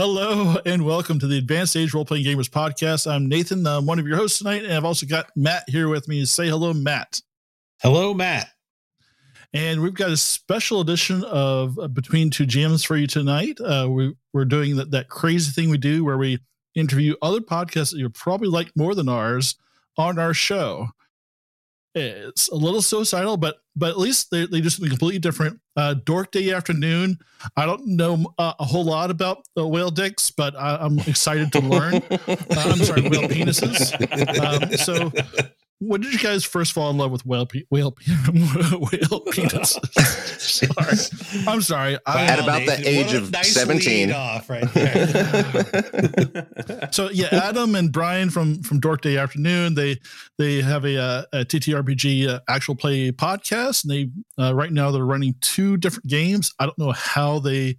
Hello and welcome to the Advanced Age Role Playing Gamers podcast. I'm Nathan, I'm one of your hosts tonight, and I've also got Matt here with me. Say hello, Matt. Hello, Matt. And we've got a special edition of uh, Between Two GM's for you tonight. Uh, we, we're doing that, that crazy thing we do where we interview other podcasts that you probably like more than ours on our show. It's a little suicidal, but but at least they, they do something completely different. Uh, Dork Day Afternoon. I don't know uh, a whole lot about uh, whale dicks, but I, am excited to learn. Uh, I'm sorry, whale penises. Um, so when did you guys first fall in love with whale pe- whale pe- whale penis? sorry, I'm sorry. I, At about the age of nice seventeen. Off right there. so yeah, Adam and Brian from from Dork Day Afternoon they they have a, uh, a, a TTRPG uh, actual play podcast, and they uh, right now they're running two different games. I don't know how they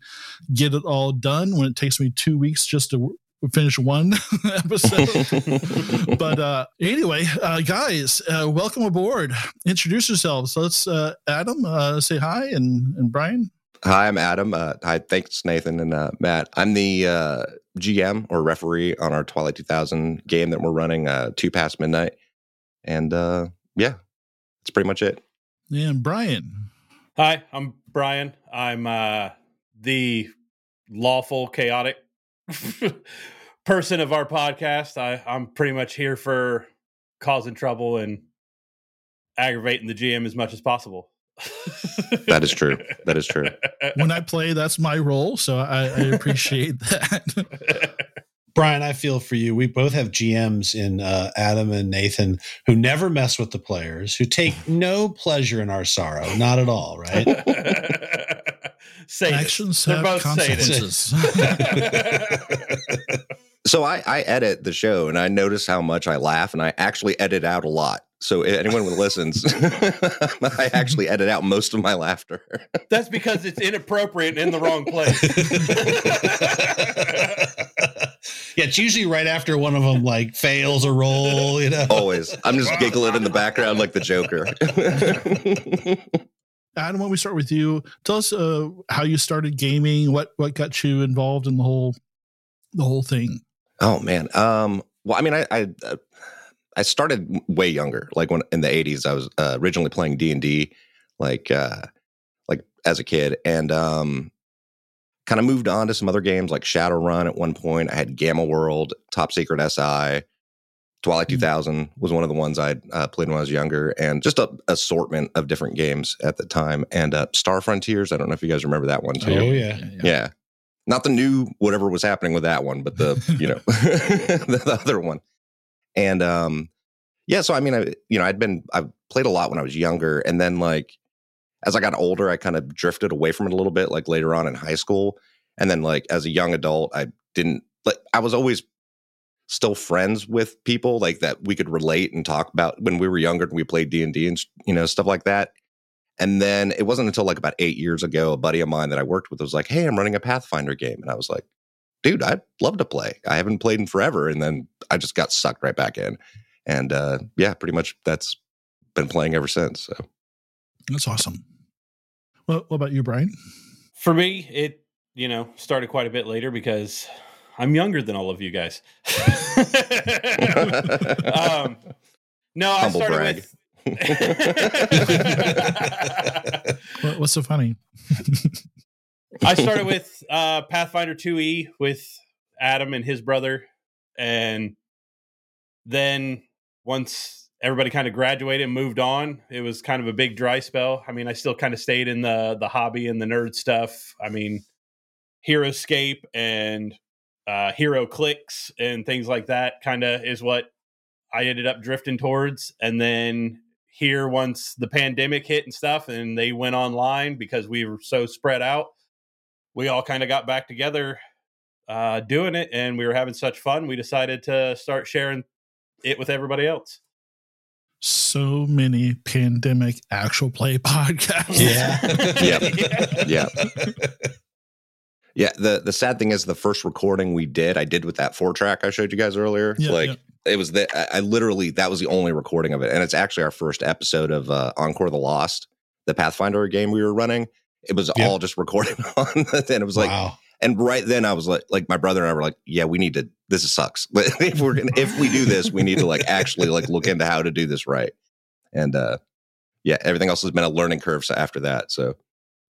get it all done when it takes me two weeks just to finish one episode. but uh, anyway, uh, guys, uh, welcome aboard. Introduce yourselves. Let's uh, Adam uh, say hi and and Brian. Hi, I'm Adam. Uh, hi, thanks Nathan and uh, Matt. I'm the uh, GM or referee on our Twilight 2000 game that we're running uh, two past midnight, and uh, yeah, that's pretty much it. Yeah, and Brian. Hi, I'm Brian. I'm uh, the lawful chaotic person of our podcast. I, I'm pretty much here for causing trouble and aggravating the GM as much as possible. that is true. That is true. When I play, that's my role, so I, I appreciate that. Brian, I feel for you. We both have GMs in uh, Adam and Nathan who never mess with the players, who take no pleasure in our sorrow, not at all, right? Say Actions They're have consequences. so I, I edit the show and I notice how much I laugh and I actually edit out a lot. So anyone who listens, I actually edit out most of my laughter. That's because it's inappropriate in the wrong place. yeah, it's usually right after one of them like fails a roll. You know, always. I'm just giggling in the background like the Joker. Adam, when we start with you, tell us uh, how you started gaming. What what got you involved in the whole the whole thing? Oh man. Um. Well, I mean, I I, uh, I started way younger. Like when in the '80s, I was uh, originally playing D and D, like uh, like as a kid, and um, kind of moved on to some other games like Shadowrun. At one point, I had Gamma World, Top Secret S.I., Twilight mm-hmm. 2000 was one of the ones I uh, played when I was younger, and just a assortment of different games at the time. And uh, Star Frontiers, I don't know if you guys remember that one too. Oh yeah, yeah. yeah. Not the new whatever was happening with that one, but the you know the, the, other one. And um, yeah, so I mean, I you know I'd been I played a lot when I was younger, and then like as I got older, I kind of drifted away from it a little bit, like later on in high school, and then like as a young adult, I didn't like I was always still friends with people like that we could relate and talk about when we were younger and we played D&D and you know stuff like that. And then it wasn't until like about 8 years ago a buddy of mine that I worked with was like, "Hey, I'm running a Pathfinder game." And I was like, "Dude, I'd love to play. I haven't played in forever." And then I just got sucked right back in. And uh yeah, pretty much that's been playing ever since. So That's awesome. Well, what about you, Brian? For me, it, you know, started quite a bit later because I'm younger than all of you guys. um, no, Humble I started brag. with. What's so funny? I started with uh, Pathfinder 2e with Adam and his brother, and then once everybody kind of graduated and moved on, it was kind of a big dry spell. I mean, I still kind of stayed in the the hobby and the nerd stuff. I mean, Heroscape and uh, hero clicks and things like that kind of is what I ended up drifting towards. And then here, once the pandemic hit and stuff, and they went online because we were so spread out, we all kind of got back together uh, doing it, and we were having such fun. We decided to start sharing it with everybody else. So many pandemic actual play podcasts. Yeah. yeah. yeah. Yeah, the the sad thing is the first recording we did, I did with that four track I showed you guys earlier. Yeah, like yeah. it was that I, I literally that was the only recording of it, and it's actually our first episode of uh, Encore the Lost, the Pathfinder game we were running. It was yep. all just recorded on, and it was like, wow. and right then I was like, like my brother and I were like, yeah, we need to. This sucks. if we're gonna, if we do this, we need to like actually like look into how to do this right. And uh, yeah, everything else has been a learning curve So after that. So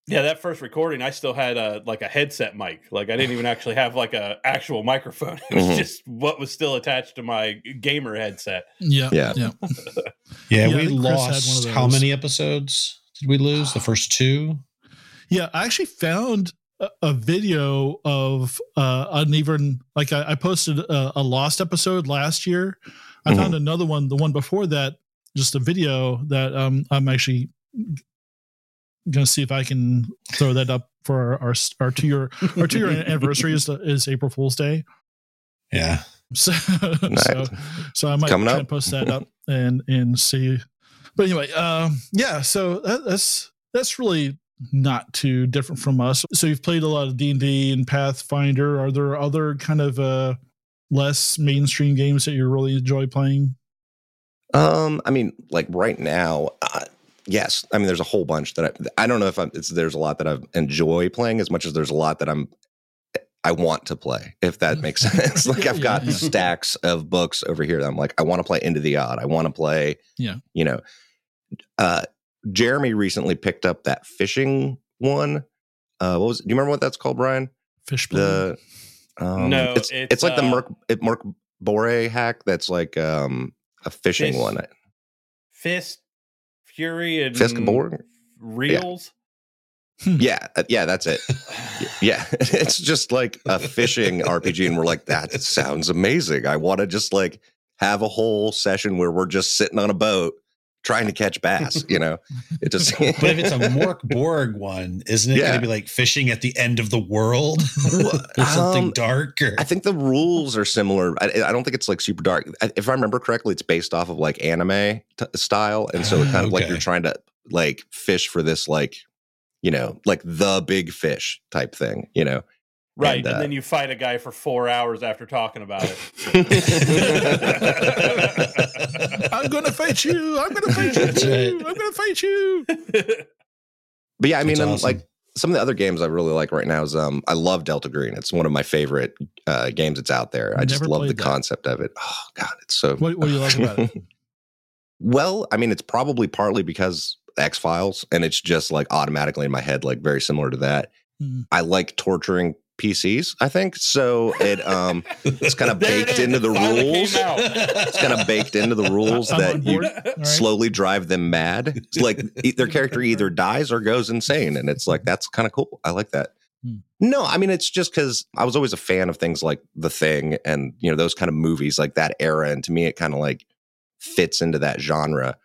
yeah, that first recording, I still had a like a headset mic. Like I didn't even actually have like a actual microphone. It was Mhm. just what was still attached to my gamer headset. Yeah, Yeah. yeah. Yeah, Yeah, we think one lost of how many episodes did we lose? The first two? Yeah, I actually found a, a video of uh, uneven. Like I, I posted a, a lost episode last year. I found another one, the one before that, just a video that um, I'm actually going to see if I can throw that up for our our, our two year our two year anniversary is is April Fool's Day. Yeah. So, Nice. so, so I might try and post that up and and see. But anyway, um, yeah. So that, that's that's really not too different from us. So you've played a lot of D and D and Pathfinder. Are there other kind of uh, less mainstream games that you really enjoy playing? Um, I mean, like right now, uh, yes. I mean, there's a whole bunch that I, I don't know if I'm. It's, there's a lot that I enjoy playing as much as there's a lot that I'm. I want to play, if that makes sense. like I've got yeah. stacks of books over here. That I'm like, I want to play Into the Odd. I want to play. Yeah. You know, uh, Jeremy recently picked up that fishing one. Uh, what was? Do you remember what that's called, Brian? Fish The um, No, it's, it's, it's like the uh, Merc it, Mork Borg hack. That's like um a fishing Fish- one. Fist, Fury, and Fisk Borg? reels. Yeah, uh, yeah, that's it. Yeah, it's just like a fishing RPG, and we're like, that sounds amazing. I want to just like have a whole session where we're just sitting on a boat trying to catch bass. You know, it just. But if it's a Mork Borg one, isn't it Yeah. going to be like fishing at the end of the world or something Um, dark? Or, I think the rules are similar. I, I don't think it's like super dark. If I remember correctly, it's based off of like anime t- style, and so it kind of like you're trying to like fish for this like, you know, like the big fish type thing. You know, Right. And, And, uh, then you fight a guy for four hours after talking about it. I'm gonna fight you. I'm gonna fight you. That's right. I'm gonna fight you. But yeah, I mean, That's um, awesome. like some of the other games I really like right now is um, I love Delta Green. It's one of my favorite uh, games that's out there. I just love the that. concept of it. Oh God, it's so. What- what do you like about it? well, I mean, it's probably partly because X Files, and it's just like automatically in my head, like very similar to that. Mhm. I like torturing PCs. I think so. It um, it's kind of baked into the rules. It's kind of baked into the rules that you board. All right. slowly drive them mad. It's like e- their character either dies or goes insane, and it's like that's kind of cool. I like that. Hmm. No, I mean it's just because I was always a fan of things like The Thing and you know those kind of movies like that era, and to me it kind of like fits into that genre.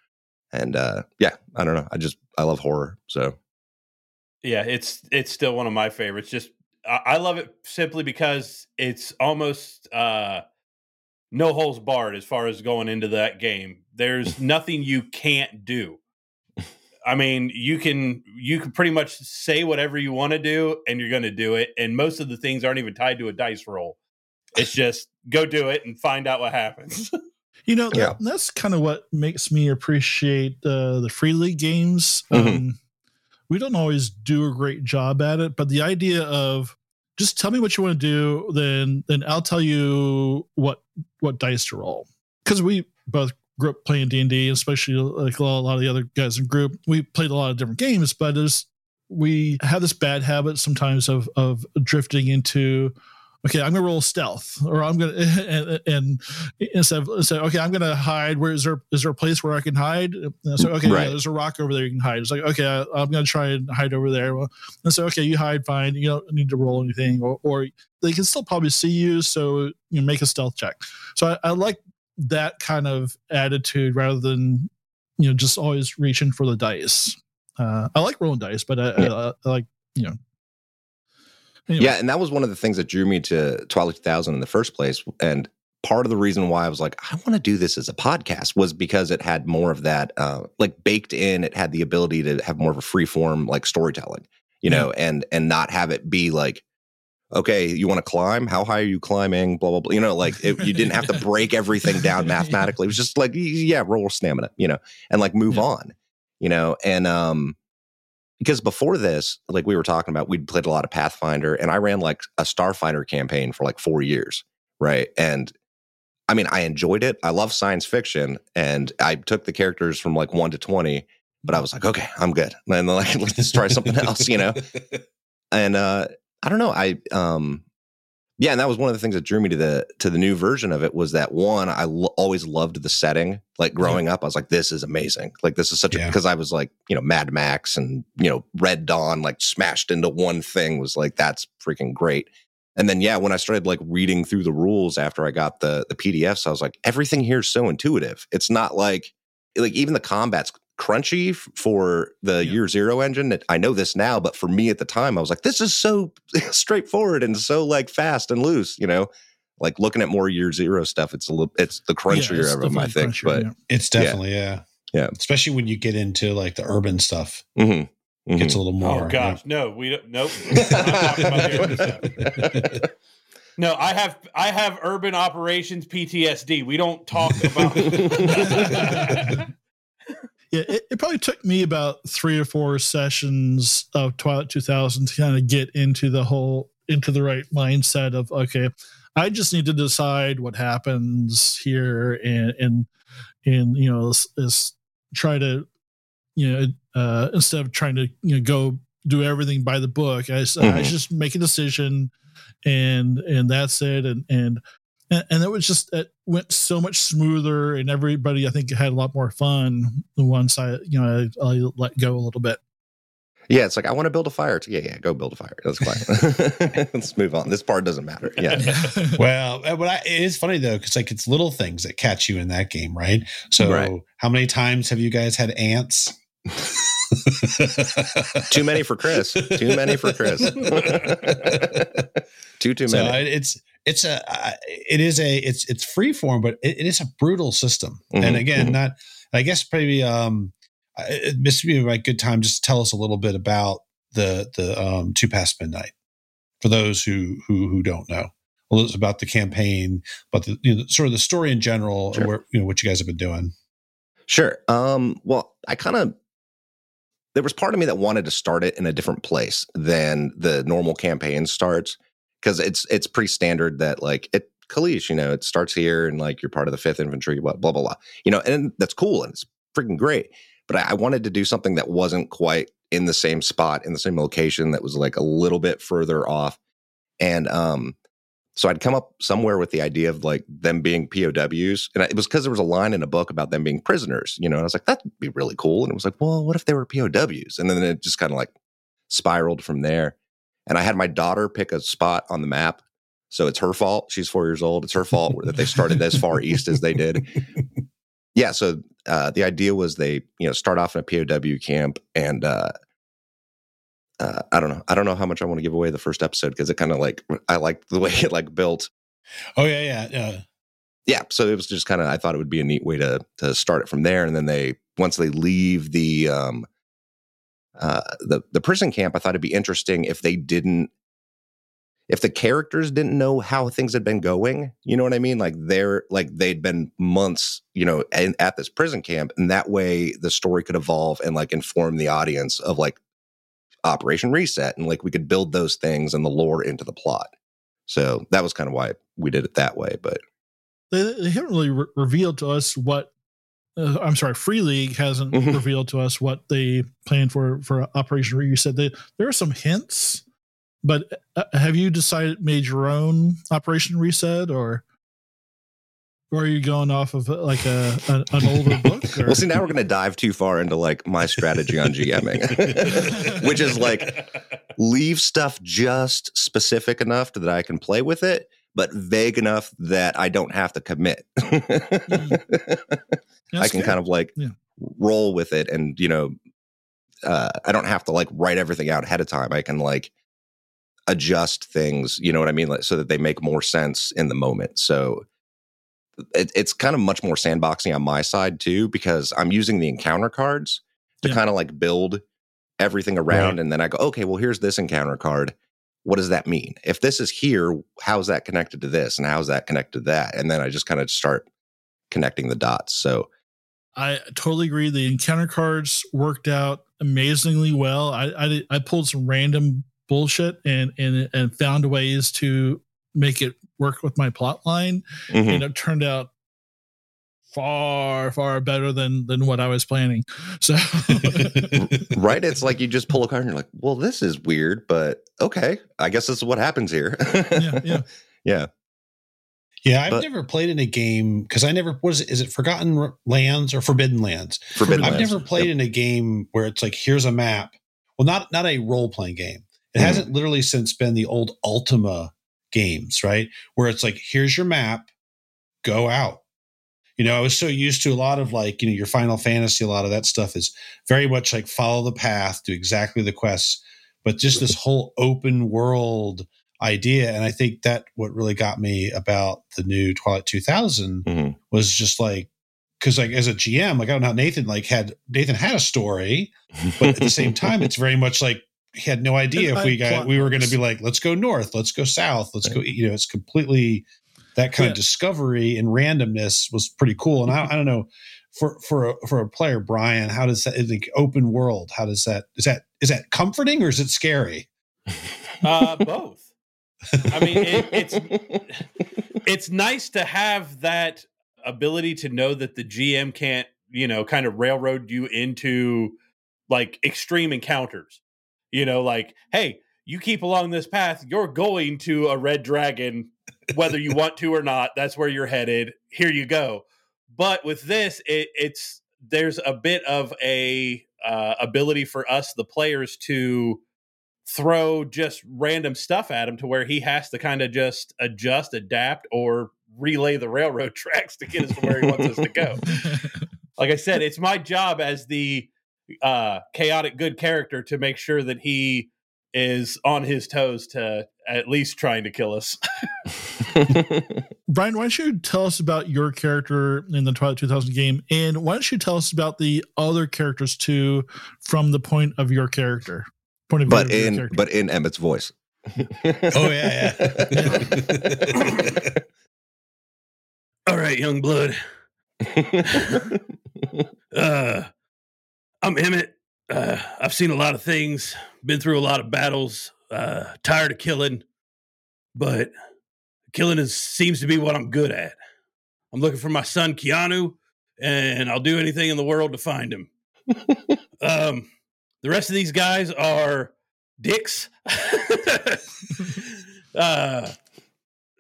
And uh yeah, I don't know. I just I love horror, so Yeah, it's it's still one of my favorites. Just I, I love it simply because it's almost uh no holes barred as far as going into that game. There's nothing you can't do. I mean, you can you can pretty much say whatever you want to do and you're going to do it and most of the things aren't even tied to a dice roll. It's just go do it and find out what happens. You know, Yeah. that, that's kind of what makes me appreciate uh, the free league games. Mhm. Um, we don't always do a great job at it, but the idea of just tell me what you want to do, then then I'll tell you what what dice to roll. Because we both grew up playing D and D, especially like a lot, of the other guys in group. We played a lot of different games, but as we have this bad habit sometimes of of drifting into okay, I'm gonna roll stealth, or I'm gonna and, and instead of okay, I'm gonna hide. Where is there is there a place where I can hide? And so okay, Right. yeah, there's a rock over there you can hide. It's like okay, I, I'm gonna try and hide over there. Well, and so okay, you hide, fine. You don't need to roll anything, or, or they can still probably see you, so you know, make a stealth check. So I, I like that kind of attitude rather than you know just always reaching for the dice. Uh, I like rolling dice, but I, I, I, I like you know. Anyway. yeah, and that was one of the things that drew me to Twilight 2000 in the first place. And part of the reason why I was like, I want to do this as a podcast was because it had more of that, uh, like baked in. It had the ability to have more of a free form, like storytelling, you know, and and not have it be like, okay, you want to climb? How high are you climbing? Blah blah blah. You know, like it, you didn't have to break everything down mathematically. It was just like, yeah, roll stamina, you know, and like move Yeah. on, you know, and um because before this, like we were talking about, we'd played a lot of Pathfinder, and I ran like a Starfinder campaign for like four years, right? And I mean, I enjoyed it. I love science fiction, and I took the characters from like one to twenty, but I was like, okay, I'm good. And then like, let's try something else, you know. And uh, I don't know, I um, yeah, and that was one of the things that drew me to the to the new version of it was that one I l- always loved the setting. Like growing up, I was like, "This is amazing!" Like this is such a because I was like, you know, Mad Max and you know Red Dawn like smashed into one thing was like that's freaking great. And then yeah, when I started like reading through the rules after I got the the PDFs, I was like, everything here is so intuitive. It's not like like even the combat's crunchy f- for the Yeah. year zero engine that i know this now but for me at the time i was like this is so straightforward and so like fast and loose you know like looking at more year zero stuff it's a little it's the crunchier it's of them i think crunchier, but yeah. It's definitely yeah. Yeah. Especially when you get into like the urban stuff. mhm, It gets a little more. oh gosh, no, we don't. Nope. We're not talking about the urban stuff. No, I have I have urban operations PTSD. We don't talk about. Yeah, it, it probably took me about three or four sessions of Twilight 2000 to kind of get into the whole into the right mindset of okay, I just need to decide what happens here and and and you know is, is try to you know uh, instead of trying to you know go do everything by the book, I, s- I just make a decision and and that's it. And and and, and it was just it went so much smoother and everybody i think had a lot more fun once i you know i, I let go a little bit. Yeah it's like i want to build a fire. Yeah yeah go build a fire. That's fine. Let's move on. This part doesn't matter. Yeah. Well, uh, but I, it is funny though because like it's little things that catch you in that game, right? So, Right. how many times have you guys had ants? too many for chris. Too many for chris. Too too so many. I, it's it's a I- it is a it's it's free form, but it, it is a brutal system. Mhm, And again, mhm. not I guess maybe um it must be a good time just to tell us a little bit about the the um two past midnight for those who who who don't know. Well, it's about the campaign, but the you know, sort of the story in general, Sure. where you know what you guys have been doing. Sure. Um, well, I kind of there was part of me that wanted to start it in a different place than the normal campaign starts because it's it's pretty standard that like it Kalisz, you know, it starts here and like you're part of the fifth infantry, blah blah blah, you know, and that's cool and it's freaking great. But I, I wanted to do something that wasn't quite in the same spot in the same location that was like a little bit further off, and um, so I'd come up somewhere with the idea of like them being POWs. And it was because there was a line in a book about them being prisoners, you know, and I was like, that'd be really cool. And it was like, well, what if they were POWs? And then it just kind of like spiraled from there. And I had my daughter pick a spot on the map. So it's her fault. She's four years old. It's her fault that they started as far east as they did. Yeah. So uh, the idea was they, you know, start off in a POW camp and, uh, uh, I don't know. I don't know how much I want to give away the first episode because it kind of like I liked the way it like built Oh yeah, yeah, yeah. yeah so it was just kind of i thought it would be a neat way to to start it from there and then they once they leave the um uh the the prison camp i thought it'd be interesting if they didn't if the characters didn't know how things had been going you know what i mean? Like they're like they'd been months you know in, at this prison camp and that way the story could evolve and like inform the audience of like operation reset and like we could build those things and the lore into the plot. So that was kind of why we did it that way but they, they haven't really re- revealed to us what uh, i'm sorry free league hasn't Mhm. revealed to us what they plan for for operation reset they, there are some hints but uh, have you decided made your own operation reset or or are you going off of uh, like a, a an older book or? Well, see, now we're going to dive too far into like my strategy on GMing, which is like leave stuff just specific enough that I can play with it, but vague enough that I don't have to commit. I can kind of like Yeah. roll with it and, you know, uh, I don't have to like write everything out ahead of time. I can like adjust things, you know what I mean? Like, so that they make more sense in the moment. So it, it's kind of much more sandboxing on my side too, because I'm using the encounter cards to Yeah. kind of like build everything around. Right. And then I go, okay, well, here's this encounter card. What does that mean? If this is here, how's that connected to this? And how's that connected to that? And then I just kind of start connecting the dots. So I totally agree. The encounter cards worked out amazingly well. I I, I pulled some random bullshit and and and found ways to make it work with my plot line, Mhm. and it turned out far far better than than what I was planning. So right? It's like you just pull a card and you're like, well, this is weird, but okay. I guess this is what happens here. yeah, yeah. yeah. Yeah, I've But- never played in a game because I never was. Is it Forgotten Lands or Forbidden Lands? Forbidden I've Lands. never played in a game where it's like here's a map. Well, not not a role playing game. It Mhm. hasn't literally since been the old Ultima games, right? Where it's like here's your map, go out. You know, I was so used to a lot of like you know your Final Fantasy. A lot of that stuff is very much like follow the path, do exactly the quests, but just this whole open world idea. And I think that what really got me about the new Twilight 2000 Mhm. was just like because like as a GM, like I don't know how Nathan like had Nathan had a story, but at the same time, it's very much like he had no idea if we got we were going to be like let's go north, let's go south, let's go. You know, it's completely that kind Yeah. of discovery and randomness was pretty cool. And I, I don't know for for a, for a player, Brian, how does that like open world? How does that is that is that comforting or is it scary? Uh, both. I mean, it, it's it's nice to have that ability to know that the GM can't, you know, kind of railroad you into like extreme encounters. You know, like, hey, you keep along this path, you're going to a red dragon, whether you want to or not. That's where you're headed. Here you go. But with this, it, it's there's a bit of a uh, ability for us, the players, to throw just random stuff at him to where he has to kind of just adjust, adapt, or relay the railroad tracks to get us to where he wants us to go. Like I said, it's my job as the uh, chaotic good character to make sure that he is on his toes to at least trying to kill us. Brian, why don't you tell us about your character in the Twilight 2000 game, and why don't you tell us about the other characters too, from the point of your character, point of view but of your in character. but in Emmett's voice. Oh yeah, yeah. All right, young blood. Uh, I'm Emmett. Uh, I've seen a lot of things, been through a lot of battles, uh, tired of killing, but killing is seems to be what I'm good at. I'm looking for my son Keanu, and I'll do anything in the world to find him. um, the rest of these guys are dicks. uh,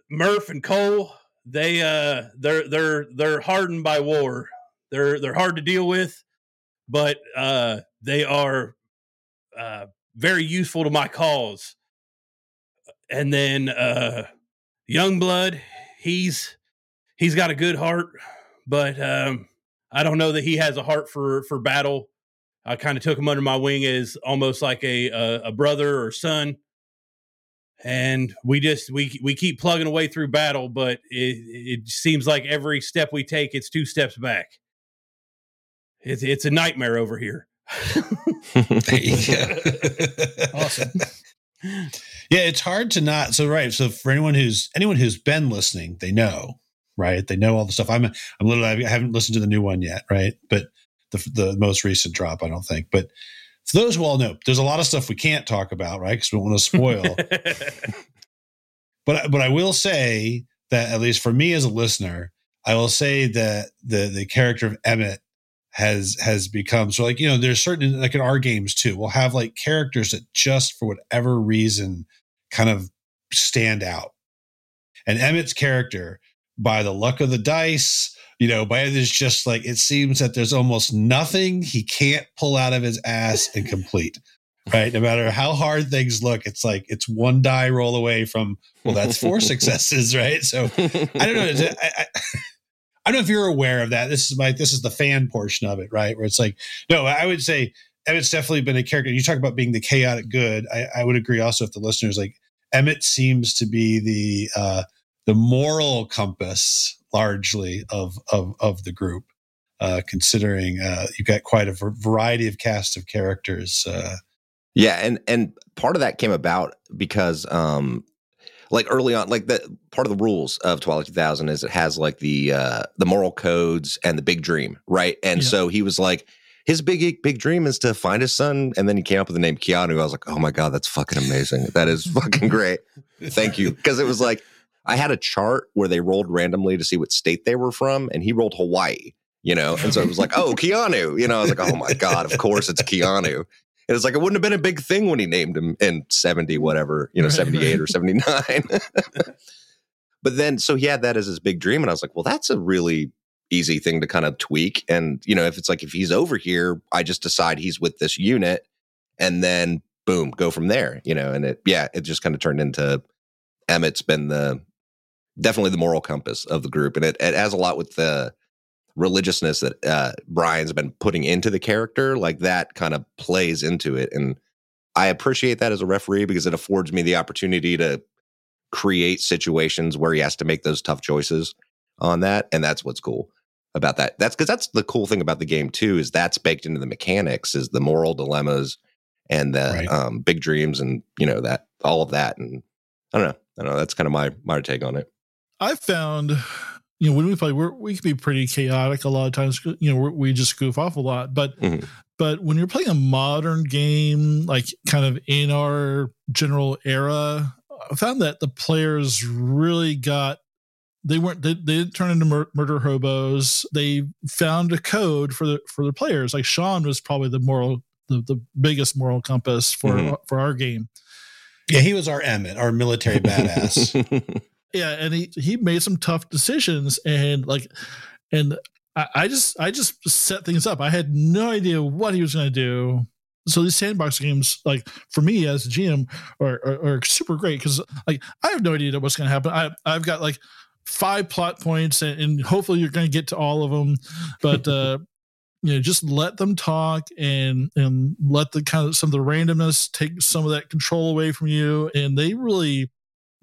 Murph and Cole, they uh, they're they're they're hardened by war. They're they're hard to deal with, but uh, they are uh, very useful to my cause. And then uh, Youngblood, he's he's got a good heart, but um, I don't know that he has a heart for for battle. I kind of took him under my wing as almost like a a, a brother or son, and we just we we keep plugging away through battle, but it it seems like every step we take, it's two steps back. It's it's a nightmare over here. Awesome. Yeah, it's hard to not. So right. So for anyone who's anyone who's been listening, they know, right? They know all the stuff. I'm I'm literally I haven't listened to the new one yet, right? But the the most recent drop, I don't think. But for those who all know, there's a lot of stuff we can't talk about, right? Because we don't want to spoil. but but I will say that at least for me as a listener, I will say that the the character of Emmett has has become. So like you know there's certain like in our games too we'll have like characters that just for whatever reason kind of stand out. And Emmett's character by the luck of the dice you know by there's just like it seems that there's almost nothing he can't pull out of his ass and complete right? No matter how hard things look it's like it's one die roll away from well that's four successes right? So I don't know. I, I, I don't know if you're aware of that. This is my this is the fan portion of it, right? Where it's like, no, I would say Emmett's definitely been a character. You talk about being the chaotic good. I, I would agree also if the listeners like Emmett seems to be the uh the moral compass largely of of of the group. Uh considering uh you've got quite a variety of cast of characters. Uh Yeah, and and part of that came about because um like early on like the part of the rules of Twilight 2000 is it has like the uh the moral codes and the big dream, right? And Yeah. so he was like his big big dream is to find his son, and then he came up with the name Keanu. I was like, oh my god, that's fucking amazing. That is fucking great. Thank you, because it was like I had a chart where they rolled randomly to see what state they were from, and he rolled Hawaii. You know, and so it was like, oh, Keanu. You know, I was like, oh my god, of course it's Keanu. And it's like it wouldn't have been a big thing when he named him in seventy mm-hmm. whatever, you know, Right, seventy eight right. or seventy nine. but then, so he had that as his big dream, and I was like, well, that's a really easy thing to kind of tweak. And you know, if it's like if he's over here, I just decide he's with this unit, and then boom, go from there. You know, and it yeah, it just kind of turned into Emmett's been the definitely the moral compass of the group, and it, it has a lot with the religiousness that uh, Brian's been putting into the character. Like that kind of plays into it, and I appreciate that as a referee because it affords me the opportunity to create situations where he has to make those tough choices on that, and that's what's cool about that. That's because that's the cool thing about the game too is that's baked into the mechanics is the moral dilemmas and the Right. um, big dreams and you know that all of that and I don't know I don't know that's kind of my my take on it. I found, you know, when we play, we're, we can be pretty chaotic a lot of times. You know, we're, we just goof off a lot. But Mhm. but when you're playing a modern game, like kind of in our general era, I found that the players really got. They weren't. They, they didn't turn into mur- murder hobos. They found a code for the for the players. Like Sean was probably the moral, the, the biggest moral compass for Mhm. for our game. Yeah, he was our Emmett, our military badass. yeah and he he made some tough decisions and like and I, I just i just set things up. I had no idea what he was going to do. So these sandbox games like for me as a gm are, are, are super great because like i have no idea what's going to happen. I i've got like five plot points and, and hopefully you're going to get to all of them but uh you know just let them talk and and let the kind of some of the randomness take some of that control away from you. And they really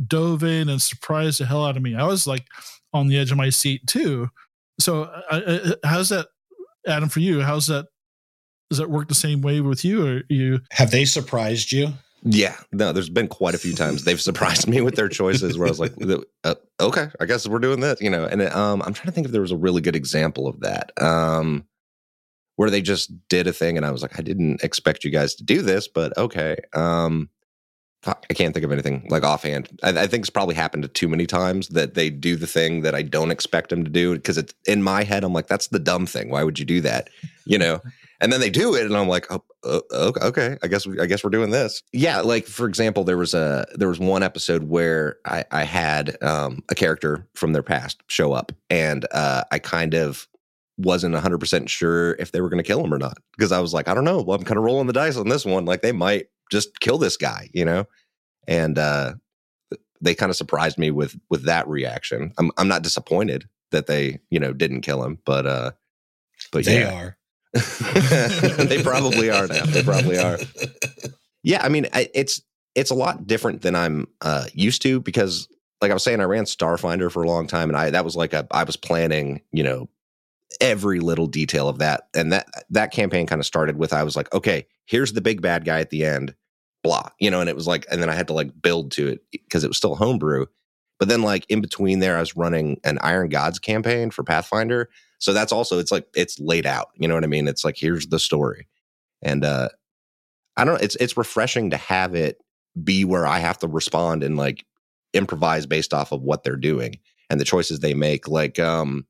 dove in and surprised the hell out of me. I was like on the edge of my seat too. So, uh, how's that, Adam? For you, how's that? Does that work the same way with you, or you? Have they surprised you? Yeah, no, there's been quite a few times they've surprised me with their choices where I was like, uh, okay, I guess we're doing this, you know. And um, I'm trying to think if there was a really good example of that, um, where they just did a thing and I was like, I didn't expect you guys to do this, but okay. Um, fuck, I can't think of anything like offhand. I, I think it's probably happened too many times that they do the thing that I don't expect them to do because it's in my head. I'm like, that's the dumb thing. Why would you do that? You know. And then they do it, and I'm like, oh, oh, okay, I guess I guess we're doing this. Yeah, like for example, there was a there was one episode where I, I had um, a character from their past show up, and uh, I kind of wasn't 100 percent sure if they were going to kill him or not because I was like, I don't know. Well, I'm kind of rolling the dice on this one. Like they might just kill this guy, you know. And uh, they kind of surprised me with with that reaction. I'm I'm not disappointed that they you know didn't kill him, but uh, but they yeah, are. they probably are now. They probably are. Yeah, I mean, I, it's it's a lot different than I'm uh, used to because, like I was saying, I ran Starfinder for a long time, and I that was like a I was planning, you know, every little detail of that, and that that campaign kind of started with I was like, okay, here's the big bad guy at the end, blah, you know, and it was like, and then I had to like build to it because it was still homebrew. But then, like in between there, I was running an Iron Gods campaign for Pathfinder, so that's also it's like it's laid out. You know what I mean? It's like here's the story, and uh I don't. know, It's it's refreshing to have it be where I have to respond and like improvise based off of what they're doing and the choices they make. Like, um,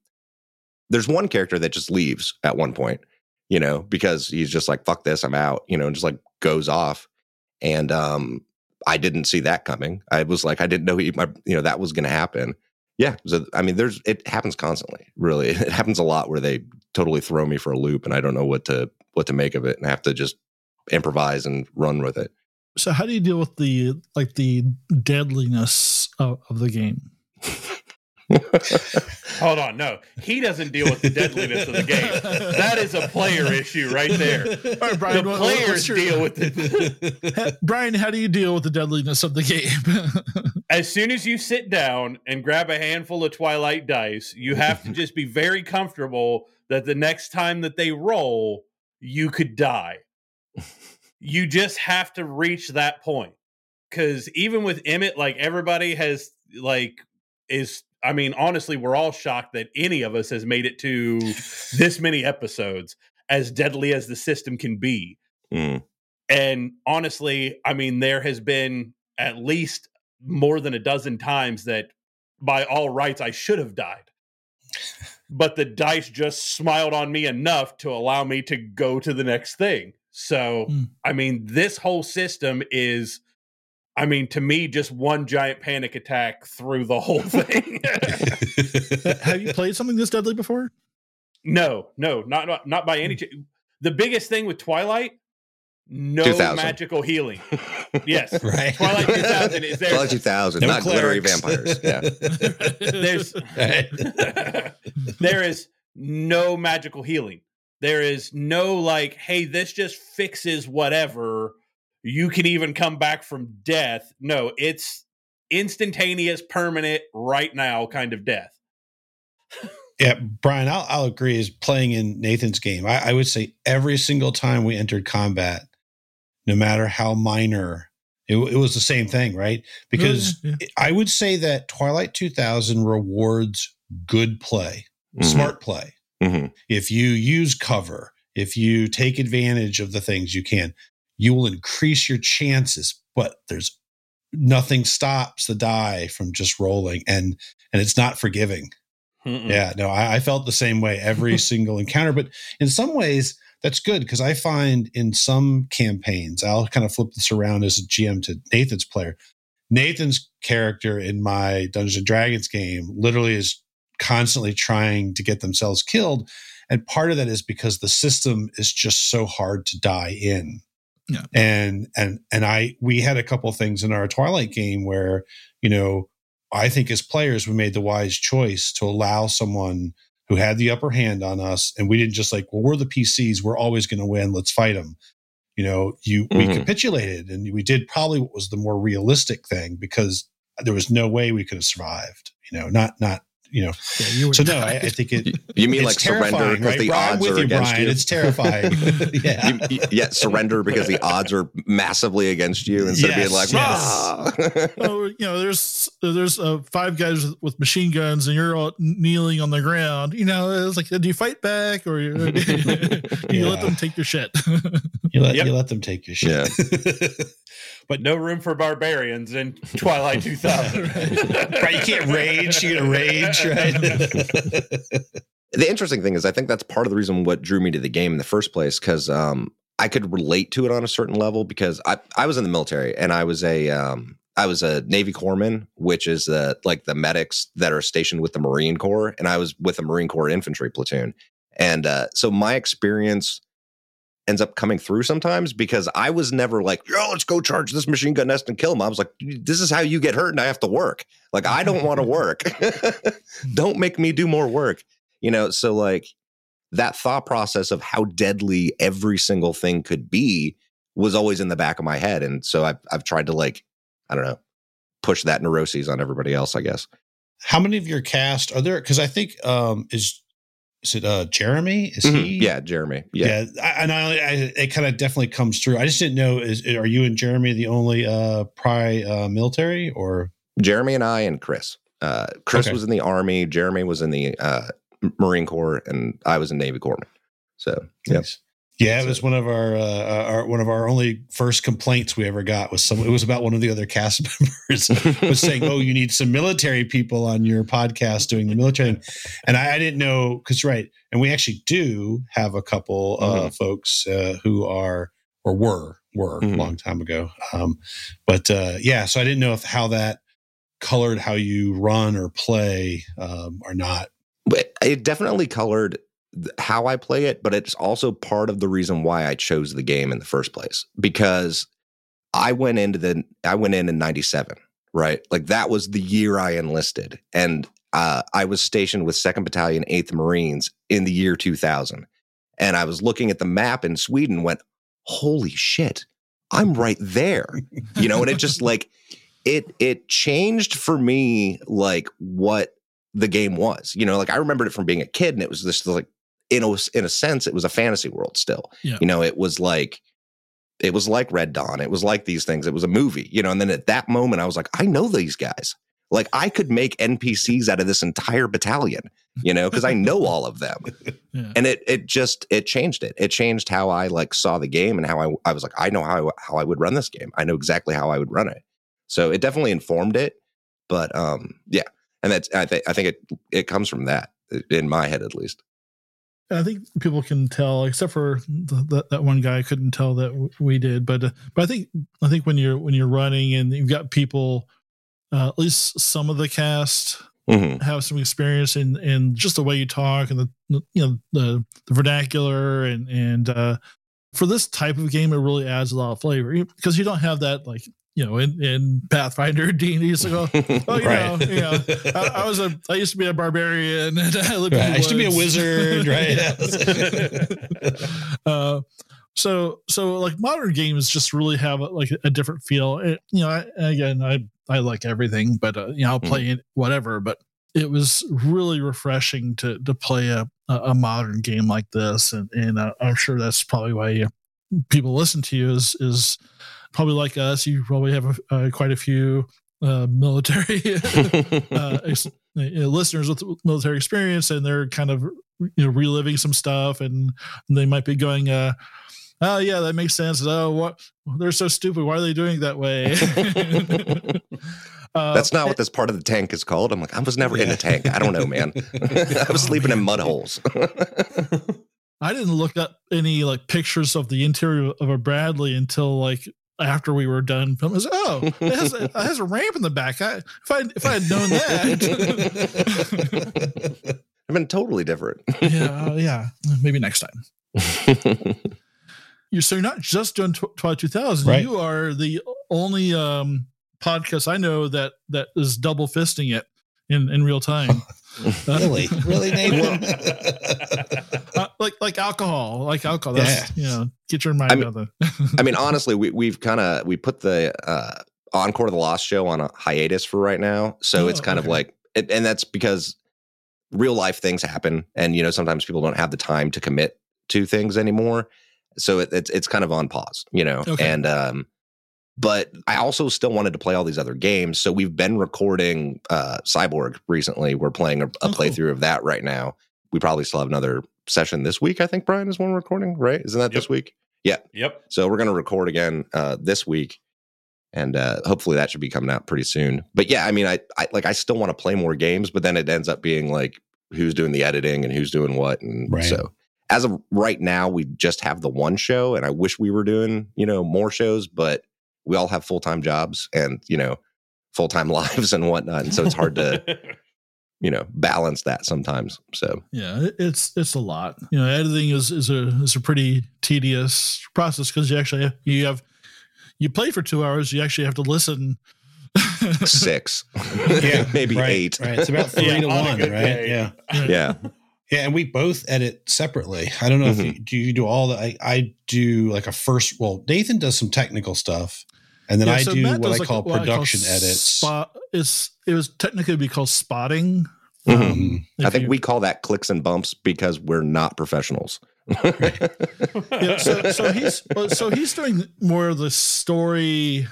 there's one character that just leaves at one point, you know, because he's just like fuck this, I'm out, you know, and just like goes off. And um, I didn't see that coming. I was like, I didn't know he, my, you know, that was going to happen. Yeah, so I mean, there's it happens constantly. Really, it happens a lot where they totally throw me for a loop, and I don't know what to what to make of it, and I have to just improvise and run with it. So, how do you deal with the like the deadliness of, of the game? Hold on, no, he doesn't deal with the deadliness of the game. That is a player issue right there. All right, Brian, the what- players deal with it. Brian, how do you deal with the deadliness of the game? As soon as you sit down and grab a handful of Twilight dice, you have to just be very comfortable that the next time that they roll, you could die. You just have to reach that point. Cause even with Emmett, like everybody has like is I mean, honestly, we're all shocked that any of us has made it to this many episodes. as deadly as the system can be. Mm. And honestly, I mean, there has been at least more than a dozen times that by all rights I should have died. but the dice just smiled on me enough to allow me to go to the next thing. So, Hmm. I mean, this whole system is, I mean, to me, just one giant panic attack through the whole thing. Have you played something this deadly before? no, no, not, not not by any. ch- The biggest thing with Twilight, no 2000. magical healing. Yes, right. Twilight 2000 is there. Twilight 2000, No not glittery vampires. Yeah. There's there is no magical healing. There is no like, hey, this just fixes whatever. You can even come back from death. No, it's instantaneous, permanent, right now kind of death. Yeah, Brian, I'll, I'll agree. Is playing in Nathan's game, I, I would say every single time we entered combat, no matter how minor, it, it was the same thing, right? Because Yeah, I would say that Twilight 2000 rewards good play, Mhm. smart play. Mhm. If you use cover, if you take advantage of the things you can, you will increase your chances. But there's nothing stops the die from just rolling, and and it's not forgiving. Mm-mm. Yeah, no, I, I felt the same way every single encounter. But in some ways, that's good because I find in some campaigns, I'll kind of flip this around as a GM to Nathan's player. Nathan's character in my Dungeons and Dragons game literally is constantly trying to get themselves killed. And part of that is because the system is just so hard to die in. Yeah. And and and I we had a couple things in our Twilight game where, you know, I think as players, we made the wise choice to allow someone who had the upper hand on us, and we didn't just like, well, we're the PCs, we're always going to win, let's fight them. You know, you we Mhm. capitulated, and we did probably what was the more realistic thing because there was no way we could have survived. You know, not not you know. Yeah, you would So no, I. I think it. You- You mean it's like surrender terrifying, because right? the Brian, odds with are you, against Brian, you? It's terrifying. yeah. You- you- yeah, surrender because the odds are massively against you instead of being like, yes. Oh, you know, there's there's uh, five guys with, with machine guns, and you're all kneeling on the ground. You know, it's like, do you fight back, or you, do you let them take your shit? You let Yep. you let them take your shit. But no room for barbarians in Twilight 2000. right, you can't rage. You're gonna rage, right? the interesting thing is, I think that's part of the reason what drew me to the game in the first place because um, I could relate to it on a certain level because I, I was in the military and I was a um, I was a Navy corpsman, which is the like the medics that are stationed with the Marine Corps, and I was with a Marine Corps infantry platoon, and uh, so my experience ends up coming through sometimes because I was never like, yo, let's go charge this machine gun nest and kill him. I was like, this is how you get hurt and I have to work. Like, I don't want to work. don't make me do more work. You know, so like that thought process of how deadly every single thing could be was always in the back of my head. And so I've, I've tried to like, I don't know, push that neuroses on everybody else, I guess. How many of your cast are there? Because I think um is is it uh Jeremy? Is Mhm. he? Yeah, Jeremy. Yeah. yeah. I, and I, I it kind of definitely comes through. I just didn't know. Is are you and Jeremy the only uh pri uh, military or? Jeremy and I and Chris. Uh, Chris Okay. was in the Army, Jeremy was in the uh, Marine Corps, and I was in Navy Corpsman. So. Nice. Yeah, it was one of our, uh, our one of our only first complaints we ever got was some. It was about one of the other cast members was saying, "Oh, you need some military people on your podcast doing the military," and I, I didn't know because right, and we actually do have a couple uh, folks uh, who are or were were Mhm. a long time ago, um, but uh, yeah, so I didn't know if how that colored how you run or play um, or not. But it definitely colored how I play it, but it's also part of the reason why I chose the game in the first place because I went into the I went in in 97, right? Like that was the year I enlisted and uh, I was stationed with 2nd Battalion 8th Marines in the year 2000. And I was looking at the map in Sweden went, "Holy shit. I'm right there." You know, and it just like it it changed for me like what the game was. You know, like I remembered it from being a kid, and it was this like in a in a sense, it was a fantasy world still. Yeah. You know, it was like it was like Red Dawn. It was like these things. It was a movie. You know, and then at that moment, I was like, I know these guys. Like I could make NPCs out of this entire battalion, you know, because I know all of them. Yeah. And it it just it changed it. It changed how I like saw the game and how I I was like, I know how I, how I would run this game. I know exactly how I would run it. So it definitely informed it. But um yeah. And that's I think I think it it comes from that in my head at least. I think people can tell, except for the, the, that one guy couldn't tell that w- we did. But uh, but I think I think when you're when you're running and you've got people, uh, at least some of the cast Mhm. have some experience in in just the way you talk and the the- you know the the vernacular and and uh, for this type of game, it really adds a lot of flavor because you don't have that like you know in in Pathfinder D and D. So go, oh you know you know I, I was a I used to be a barbarian and I Right, I used to be a wizard, right? uh, so so like modern games just really have like a different feel. It, you know, I, again, I I like everything, but uh, you know, I'll play it whatever. But it was really refreshing to to play a a a modern game like this, and and uh, I'm sure that's probably why you, people listen to you is is probably like us. You probably have a, uh, quite a few uh, military uh, ex- listeners with military experience, and they're kind of you know reliving some stuff, and they might be going, uh, "Oh yeah, that makes sense." Oh, what they're so stupid. Why are they doing it that way? uh, That's not what this part of the tank is called. I'm like, I was never in a tank. I don't know, man. I was sleeping in mud holes. I didn't look up any like pictures of the interior of a Bradley until like after we were done filming. I was, oh, it has, a, it has a ramp in the back. I, if I if I had known that, I've been totally different. yeah, uh, yeah, maybe next time. You're so you're not just doing Tw- Twilight 2000. Right. You are the only um, podcast I know that that is double fisting it in in real time. Really, really, Nathan. Like like alcohol, like alcohol. That's you know, get your mind I mean- out of the. I mean, honestly, we, we've kind of we put the uh, Encore of the Lost show on a hiatus for right now, so Oh, it's kind of like, it, and that's because real life things happen, and you know sometimes people don't have the time to commit to things anymore, so it, it's it's kind of on pause, you know, Okay. and um, but I also still wanted to play all these other games, so we've been recording uh, Cyborg recently. We're playing a, a Oh, cool. playthrough of that right now. We probably still have another session this week. I think Brian is one recording, right? Isn't that this week? Yeah. Yep. So we're going to record again uh, this week, and uh, hopefully that should be coming out pretty soon. But yeah, I mean, I, I like I still want to play more games, but then it ends up being like who's doing the editing and who's doing what, and Right. so as of right now, we just have the one show, and I wish we were doing you know more shows, but we all have full time jobs and you know full time lives and whatnot, and so it's hard to you know balance that sometimes. So Yeah, it's it's a lot. You know, editing is is a is a pretty tedious process because you actually have, you have you play for two hours. You actually have to listen. six, yeah, maybe right, eight. Right, it's about three Yeah, to on one, right? day. Yeah, Yeah, yeah, and we both edit separately. I don't know if you mm-hmm. do. You do all the. I, I do like a first. Well, Nathan does some technical stuff, and then Yeah, I so do Matt what I like call what production edits. Spot is it was technically be called spotting. Mhm. Um, I think you- we call that clicks and bumps because we're not professionals. yeah, so so he's so he's doing more of the story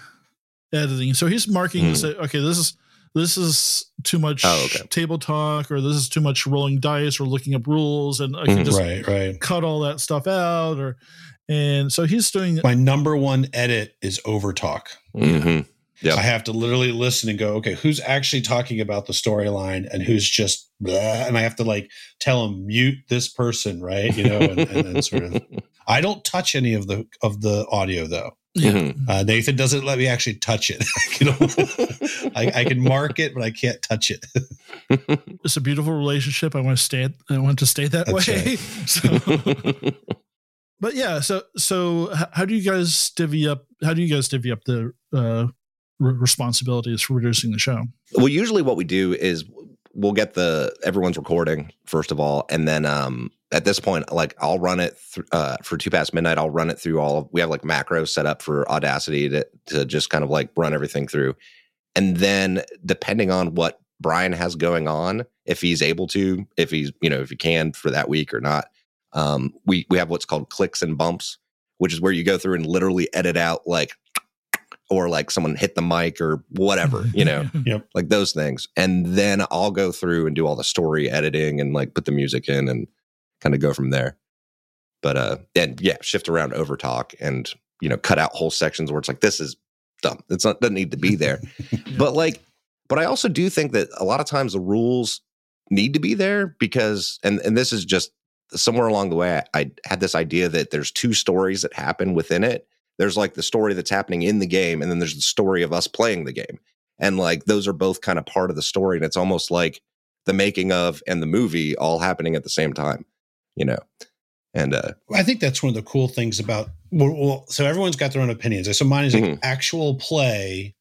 editing. So he's marking to say, okay, this is this is too much Oh, okay. table talk, or this is too much rolling dice, or looking up rules, and I can Mhm. just right, right. cut all that stuff out. Or and so he's doing. My number one edit is over talk. Mhm. Yep. I have to literally listen and go, okay, who's actually talking about the storyline and who's just, blah, and I have to like tell them mute this person, right? You know, and, and then sort of. I don't touch any of the of the audio though. Yeah. Mhm. Uh, Nathan doesn't let me actually touch it. you know, I, I can mark it, but I can't touch it. It's a beautiful relationship. I want to stay. I want to stay that That's way. So, but yeah. So so how do you guys divvy up? How do you guys divvy up the uh, re- responsibilities for producing the show? well, usually what we do is we'll get the everyone's recording first of all, and then um, at this point, like I'll run it th- uh, for two past midnight. I'll run it through all. Of, we have like macros set up for Audacity to to just kind of like run everything through, and then depending on what Brian has going on, if he's able to, if he's you know if he can for that week or not, um, we we have what's called clicks and bumps, which is where you go through and literally edit out like or like someone hit the mic or whatever, you know, Yep. like those things. And then I'll go through and do all the story editing and like put the music in and kind of go from there. But uh and yeah, shift around over talk and you know, cut out whole sections where it's like this is dumb. It's not doesn't need to be there. But like but I also do think that a lot of times the rules need to be there because and and this is just somewhere along the way I, I had this idea that there's two stories that happen within it there's like the story that's happening in the game and then there's the story of us playing the game and like those are both kind of part of the story and it's almost like the making of and the movie all happening at the same time you know and uh I think that's one of the cool things about well, so everyone's got their own opinions. So mine is like Mhm. actual play.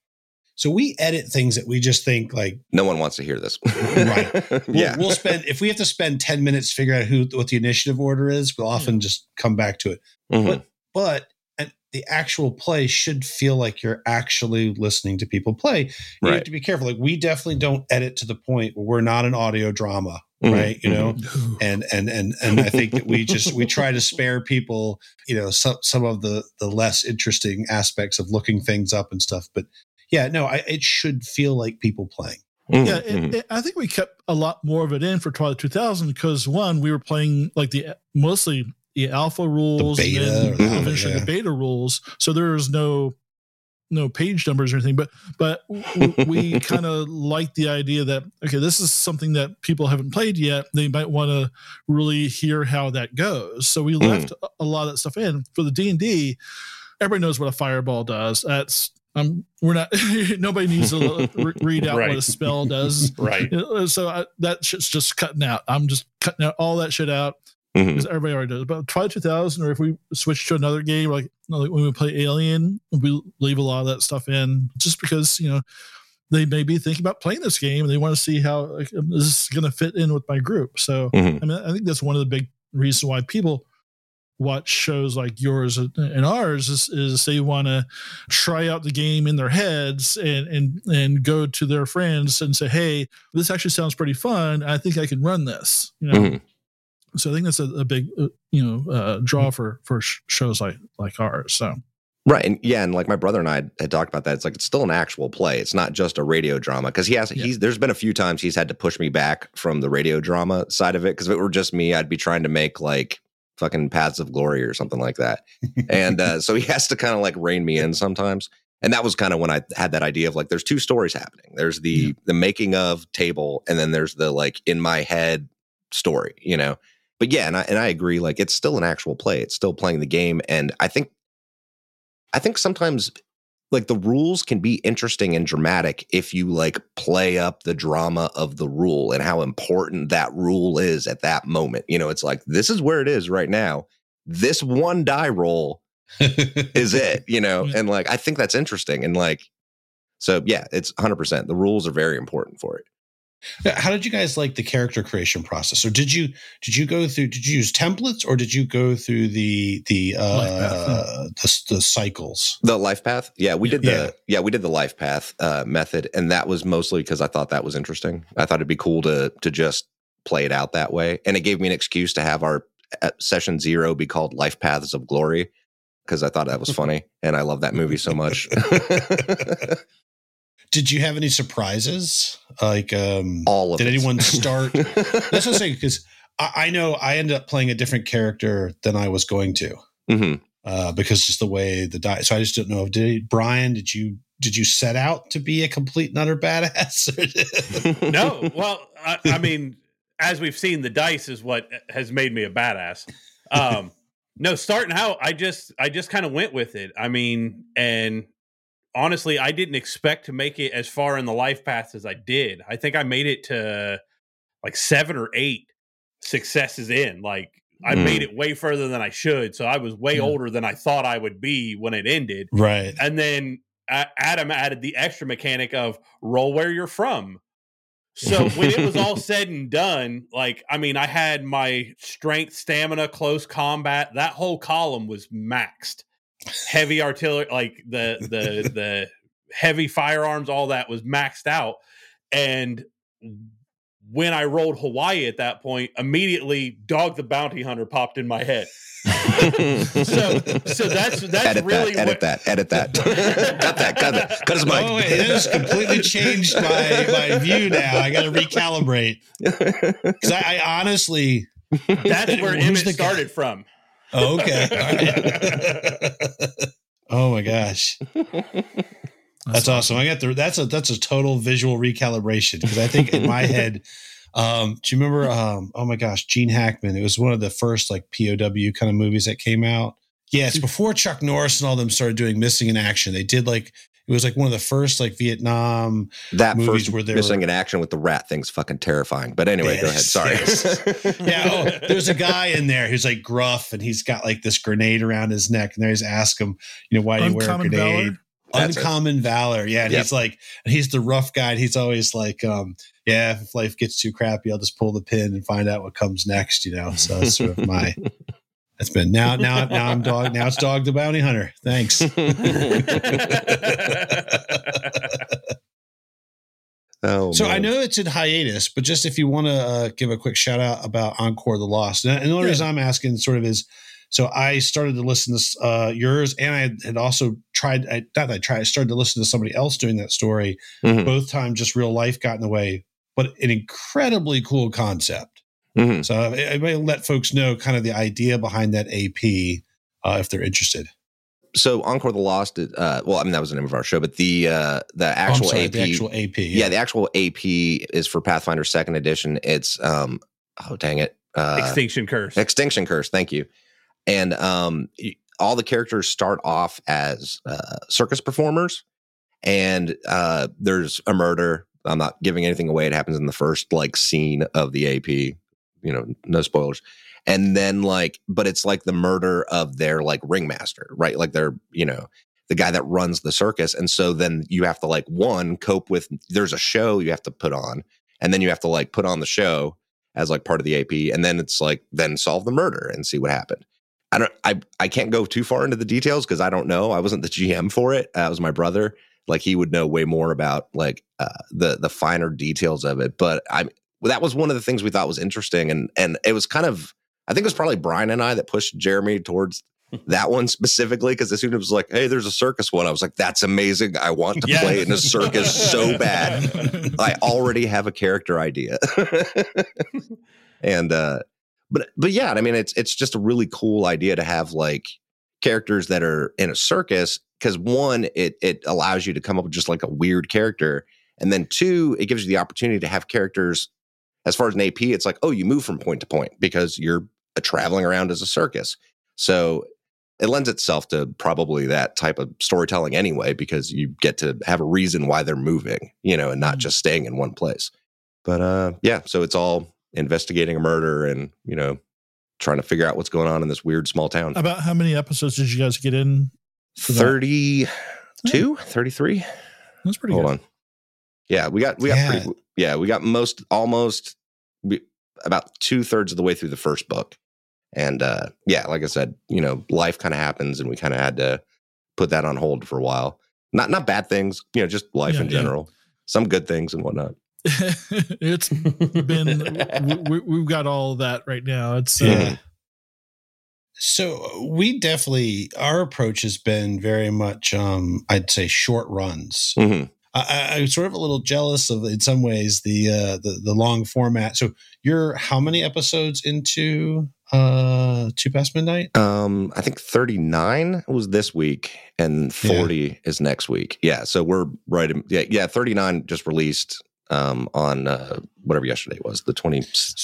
So we edit things that we just think like no one wants to hear this Right. we'll, yeah we'll spend if we have to spend 10 minutes figuring out who what the initiative order is, we'll often just come back to it. Mhm. But but and the actual play should feel like you're actually listening to people play. You have to be careful. Like we definitely don't edit to the point where we're not an audio drama, Mhm. right? You know, Ooh. and and and and I think that we just we try to spare people, you know, some some of the the less interesting aspects of looking things up and stuff. But yeah, no, I, it should feel like people playing. Mhm. yeah, it, Mhm. it- I think we kept a lot more of it in for Twilight 2000 because one, we were playing like the mostly the alpha rules, beta and then eventually yeah. the beta rules. So there was no no page numbers or anything, but but w- we kind of like the idea that okay, this is something that people haven't played yet. They might want to really hear how that goes. So we Mhm. left a- a lot of that stuff in for the D and D. Everybody knows what a fireball does. That's um, we're not. nobody needs to re- read out Right. what a spell does. Right. So I, that shit's just cutting out. I'm just cutting out all that shit out because everybody already does. But Twilight 2000, or if we switch to another game, like, like when we play Alien, we leave a lot of that stuff in just because you know they may be thinking about playing this game and they want to see how like, um, this is going to fit in with my group. So Mhm. I mean, I think that's one of the big reasons why people watch shows like yours and ours is, is they want to try out the game in their heads and, and and go to their friends and say, "Hey, this actually sounds pretty fun. I think I can run this." You know. Mhm. So I think that's a, a big uh, you know uh, draw for for sh- shows like like ours. So Right. And yeah, and like my brother and I had, talked about that. It's like it's still an actual play. It's not just a radio drama. Because he has Yeah. he's there's been a few times he's had to push me back from the radio drama side of it. Because if it were just me, I'd be trying to make like fucking paths of glory or something like that. and uh, so he has to kind of like rein me in sometimes. And that was kind of when I had that idea of like there's two stories happening. There's the Yeah. the making of table, and then there's the like in my head story, you know. But yeah, and I and I agree, like it's still an actual play. It's still playing the game. And I think I think sometimes like the rules can be interesting and dramatic if you like play up the drama of the rule and how important that rule is at that moment. You know, it's like this is where it is right now. This one die roll is it, you know? And like I think that's interesting and like so yeah, it's 100%. The rules are very important for it. How did you guys like the character creation process? Or did you did you go through did you use templates or did you go through the the Life path, uh the, the cycles? The life path? Yeah, we did the yeah, we did the life path uh method and that was mostly cuz I thought that was interesting. I thought it'd be cool to to just play it out that way and it gave me an excuse to have our uh, session 0 be called Life Paths of Glory because I thought that was funny and I love that movie so much. Did you have any surprises? Like um All of did it. anyone start that's what I'm saying because I, I know I ended up playing a different character than I was going to. Mhm. Uh, because just the way the die so I just don't know did Brian, did you did you set out to be a complete and utter badass? no, well, I, I mean, as we've seen, the dice is what has made me a badass. Um, no, starting out, I just, I just kind of went with it. I mean, and honestly, I didn't expect to make it as far in the life path as I did. I think I made it to like seven or eight successes in. Like, I Mm. made it way further than I should. So I was way older than I thought I would be when it ended. right. And then uh, Adam added the extra mechanic of roll where you're from. So when it was all said and done, like I mean, I had my strength, stamina, close combat. That whole column was maxed. Heavy artillery, like the the the heavy firearms, all that was maxed out. And when I rolled Hawaii at that point, immediately Dog the Bounty Hunter popped in my head. so, so that's that's edit really that, edit what, that, edit that, cut that, cut that, cut his mic. Oh, wait, it has completely changed my, my view now. I got to recalibrate because I, I honestly. That's where Who's Emmett the guy? started from. Oh, okay. Oh my gosh, that's awesome. I got the that's a that's a total visual recalibration because I think in my head, um, do you remember? Um, oh my gosh, Gene Hackman. It was one of the first like POW kind of movies that came out. Yeah, it's before Chuck Norris and all them started doing Missing in Action. They did like it was like one of the first like Vietnam that movies first where they missing were- in action with the rat thing's fucking terrifying. But anyway, go ahead. Sorry. yes. yeah. Oh, there's a guy in there who's like gruff and he's got like this grenade around his neck. And there's ask him, you know, why do you Uncommon wear a grenade? Valor? That's it. Uncommon valor. Yeah. And Yep. he's like, and he's the rough guy. And he's always like, um, yeah, if life gets too crappy, I'll just pull the pin and find out what comes next, you know? So that's sort of my, that's been now, now, now I'm dog, now it's dog the bounty hunter. Thanks. oh, So I know it's in hiatus, but just if you want to uh, give a quick shout out about Encore the Lost, and the only Yeah. reason I'm asking sort of is, so I started to listen to uh, yours, and I had also tried. I not that I tried. I started to listen to somebody else doing that story. Mhm, Both times, just real life got in the way, but an incredibly cool concept. Mhm. So I, I may let folks know kind of the idea behind that AP uh, if they're interested. So Encore the Lost. Uh, well, I mean that was the name of our show, but the uh, the Oh, actual sorry, AP, the actual AP. yeah. the actual AP is for Pathfinder Second Edition. It's um, oh dang it, uh, Extinction Curse. Extinction Curse. Thank you. And um, all the characters start off as uh, circus performers, and uh, there's a murder. I'm not giving anything away. It happens in the first like scene of the AP. You know, no spoilers. And then like, but it's like the murder of their like ringmaster, right? Like they're you know the guy that runs the circus, and so then you have to like one cope with. There's a show you have to put on, and then you have to like put on the show as like part of the AP, and then it's like then solve the murder and see what happened. I don't, I, I can't go too far into the details because I don't know. I wasn't the GM for it. It was my brother. Like he would know way more about like uh, the the finer details of it. But I, well, that was one of the things we thought was interesting, and and it was kind of, I think it was probably Brian and I that pushed Jeremy towards that one specifically because as soon as it was like, hey, there's a circus one, I was like, that's amazing. I want to Yeah. play in a circus so bad. I already have a character idea. and uh but but yeah, I mean it's it's just a really cool idea to have like characters that are in a circus because one it it allows you to come up with just like a weird character and then two it gives you the opportunity to have characters as far as an AP it's like oh you move from point to point because you're uh, traveling around as a circus. So it lends itself to probably that type of storytelling anyway because you get to have a reason why they're moving, you know, and not Mhm. just staying in one place. But uh yeah, so it's all investigating a murder and, you know, trying to figure out what's going on in this weird small town. About how many episodes did you guys get in? for that? 32, 33? That's pretty Hold good. on. Yeah, we got we got Yeah. pretty yeah, we got most almost we, about two thirds of the way through the first book. And uh yeah, like I said, you know, life kind of happens and we kind of had to put that on hold for a while. Not not bad things, you know, just life Yeah, in yeah. general. Some good things and whatnot. it's been we, we, we've got all of that right now. It's uh, Yeah. So we definitely our approach has been very much um I'd say short runs. hmm I, I, I'm sort of a little jealous of in some ways the uh the, the long format. So you're how many episodes into uh Two Past Midnight? Um, I think 39 was this week and 40 is next week. Yeah. So we're right. In, yeah. Yeah. 39 just released um, on uh, whatever yesterday was, the 20.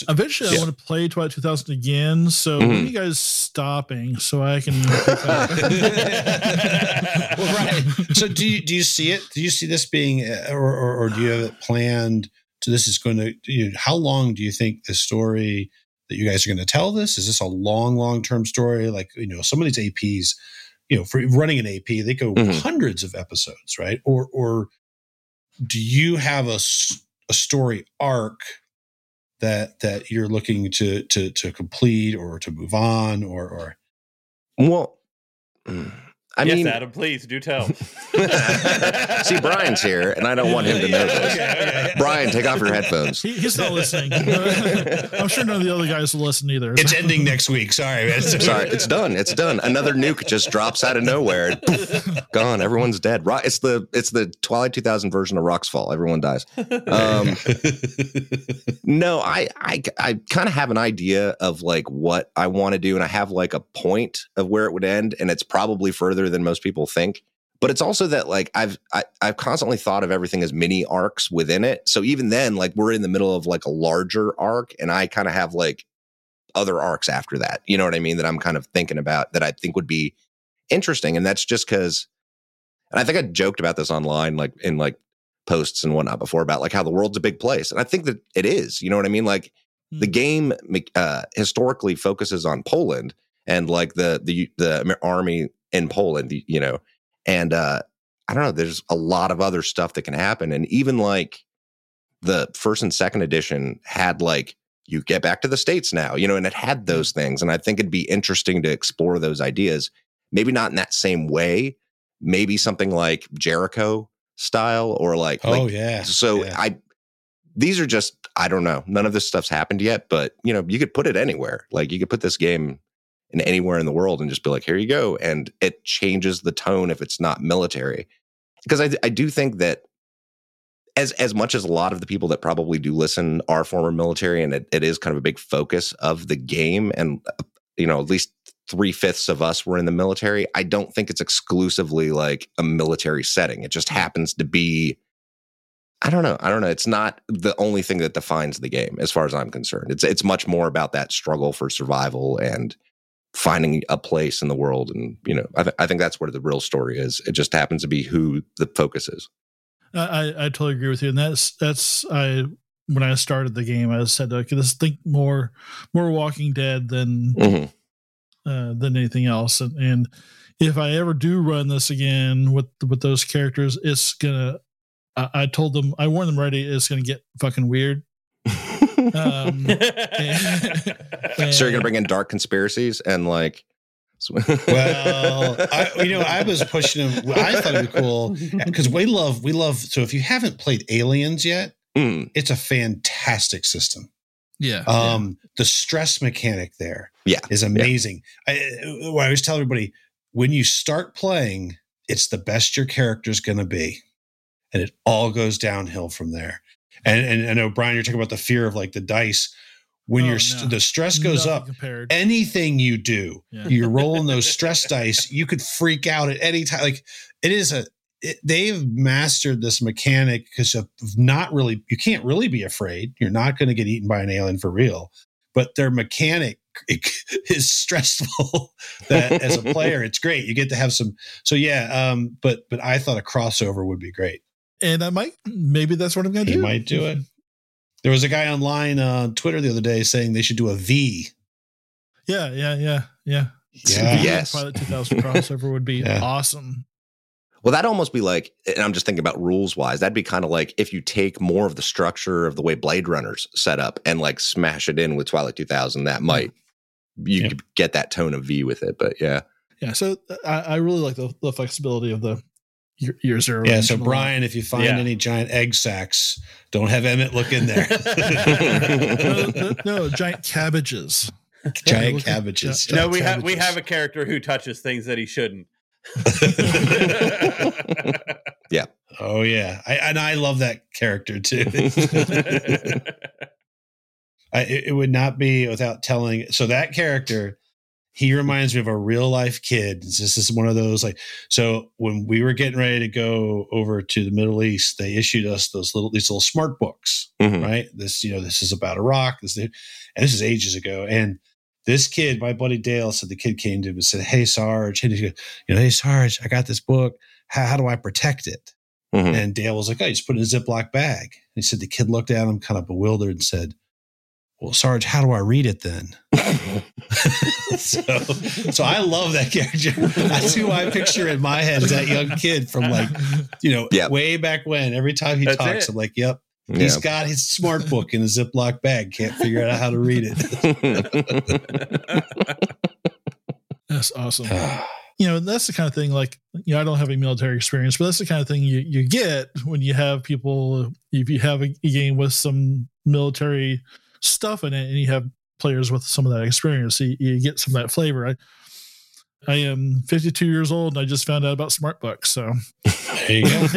eventually Yeah. I want to play Twilight 2000 again. So when are you guys stopping so I can pick up? well, right. So do you do you see it? Do you see this being, uh, or or, or do you have it planned? So this is going to. You know, how long do you think the story that you guys are going to tell this? Is this a long, long term story? Like you know, some of these APs, you know, for running an AP, they go Mhm. hundreds of episodes, right? Or or do you have a a story arc that that you're looking to to to complete or to move on or or Well, mm, I yes, mean, Adam, please do tell. see, Brian's here, and I don't want him to know this. Okay, okay. Brian, take off your headphones. He, he's not listening. I'm sure none of the other guys will listen either. It's ending next week. Sorry, man. Sorry, it's done. It's done. Another nuke just drops out of nowhere. and poof, gone. Everyone's dead. Ro- It's the it's the Twilight 2000 version of Rock's Fall. Everyone dies. Um, no, I I I kind of have an idea of like what I want to do, and I have like a point of where it would end, and it's probably further than most people think. But it's also that like I've I, I've constantly thought of everything as mini arcs within it. So even then, like we're in the middle of like a larger arc, and I kind of have like other arcs after that. You know what I mean? That I'm kind of thinking about that I think would be interesting, and that's just because. And I think I joked about this online, like in like posts and whatnot before about like how the world's a big place, and I think that it is. You know what I mean? Like the Hmm. game uh, historically focuses on Poland and like the the the army in Poland, you know, and uh, I don't know. There's a lot of other stuff that can happen, and even like the first and second edition had like you get back to the states now, you know, and it had those things, and I think it'd be interesting to explore those ideas. Maybe not in that same way. Maybe something like Jericho style, or like oh like yeah. so yeah. I these are just I don't know. None of this stuff's happened yet, but you know, you could put it anywhere. Like you could put this game in anywhere in the world and just be like, here you go. And it changes the tone if it's not military. Because I I do think that as as much as a lot of the people that probably do listen are former military and it, it is kind of a big focus of the game and uh, you know at least three fifths of us were in the military i don't think it's exclusively like a military setting it just happens to be i don't know i don't know it's not the only thing that defines the game as far as i'm concerned it's it's much more about that struggle for survival and finding a place in the world and you know i, th- I think that's where the real story is it just happens to be who the focus is I, I totally agree with you, and that's that's I when I started the game, I said okay, let's think more more Walking Dead than Mhm. uh, than anything else, and, and if I ever do run this again with with those characters, it's gonna. I, I told them, I warned them already, it's gonna get fucking weird. Um, so you're gonna bring in dark conspiracies and like well, I, you know, I was pushing him. I thought it'd be cool because we love, we love. So if you haven't played Aliens yet, Mm, it's a fantastic system. Yeah. Um, the stress mechanic there Yeah, is amazing. I, I always tell everybody when you start playing, it's the best your character's going to be, and it all goes downhill from there. And and I know Brian, you're talking about the fear of like the dice. When Oh, your no. the stress goes Nothing up, compared. anything you do, Yeah. you're rolling those stress dice. You could freak out at any time. Like it is a. It, they've mastered this mechanic because of not really. You can't really be afraid. You're not going to get eaten by an alien for real. But their mechanic is stressful. that as a player, it's great. You get to have some. So yeah. Um. But but I thought a crossover would be great. And I might maybe that's what I'm gonna He do. might do it. There was a guy online on Twitter the other day saying they should do a V. Yeah, yeah, yeah, yeah. Yeah. Yes. Pilot 2000 crossover would be Yeah. awesome. Well, that'd almost be like, and I'm just thinking about rules wise, that'd be kind of like if you take more of the structure of the way Blade Runner's set up and like smash it in with Twilight 2000, that might, you Yeah. could get that tone of V with it. But yeah. Yeah, so uh, I, I really like the, the flexibility of the year, year zero. Yeah. So Brian, if you find Yeah. any giant egg sacks, don't have Emmett look in there. no, no, no, giant cabbages. giant cabbages. yeah. no, we have we have a character who touches things that he shouldn't. Yeah. Oh yeah, I, and I love that character too. I, it, it would not be without telling. So that character, he reminds me of a real life kid. This is one of those like. So when we were getting ready to go over to the Middle East, they issued us those little these little smart books, Mhm. right? This you know this is about Iraq. This and this is ages ago, and. This kid, my buddy Dale, said the kid came to him and said, "Hey Sarge, hey, you know, hey Sarge, I got this book. How, how do I protect it?" Mhm. And Dale was like, Oh, you just put it in a Ziploc bag. And he said, The kid looked at him kind of bewildered and said, Well, Sarge, how do I read it then? so, so I love that character. That's who I picture in my head as that young kid from like, you know, Yep. way back when. Every time he That's talks, it. I'm like, Yep, Yeah. he's got his smart book in a Ziploc bag. Can't figure out how to read it. That's awesome. you know, that's the kind of thing like, you know, I don't have a military experience, but that's the kind of thing you, you get when you have people, if you have a, a game with some military stuff in it and you have players with some of that experience, you, you get some of that flavor. I, I am 52 years old and I just found out about smart books. So there you go.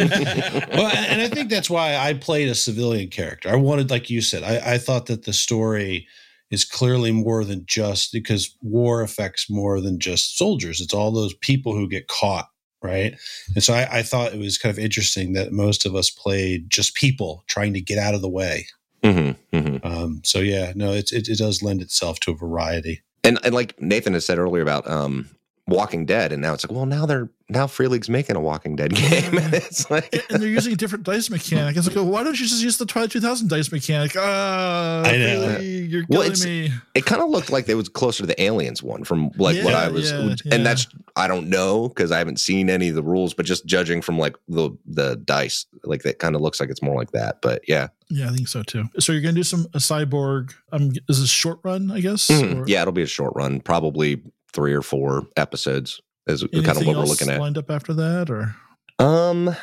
well, and I think that's why I played a civilian character. I wanted, like you said, I, I thought that the story is clearly more than just because war affects more than just soldiers. It's all those people who get caught. Right. And so I, I thought it was kind of interesting that most of us played just people trying to get out of the way. Mm-hmm, mm-hmm. Um, so yeah, no, it, it, it does lend itself to a variety. And and like Nathan has said earlier about um, Walking Dead, and now it's like, well, now they're now Free League's making a Walking Dead game, and it's like, and they're using a different dice mechanic. It's like, well, why don't you just use the Twilight 2000 dice mechanic? Ah, I know. really? you're Well, killing me. it kind of looked like it was closer to the Aliens one from like what I was, yeah, yeah. and that's I don't know because I haven't seen any of the rules, but just judging from like the the dice, like that kind of looks like it's more like that. But yeah, Yeah, I think so too. So you're gonna do some a cyborg. Um, is this short run? I guess. Mhm. Or yeah, it'll be a short run, probably three or four episodes is kind of anything what we're looking at. Lined up after that, or Um,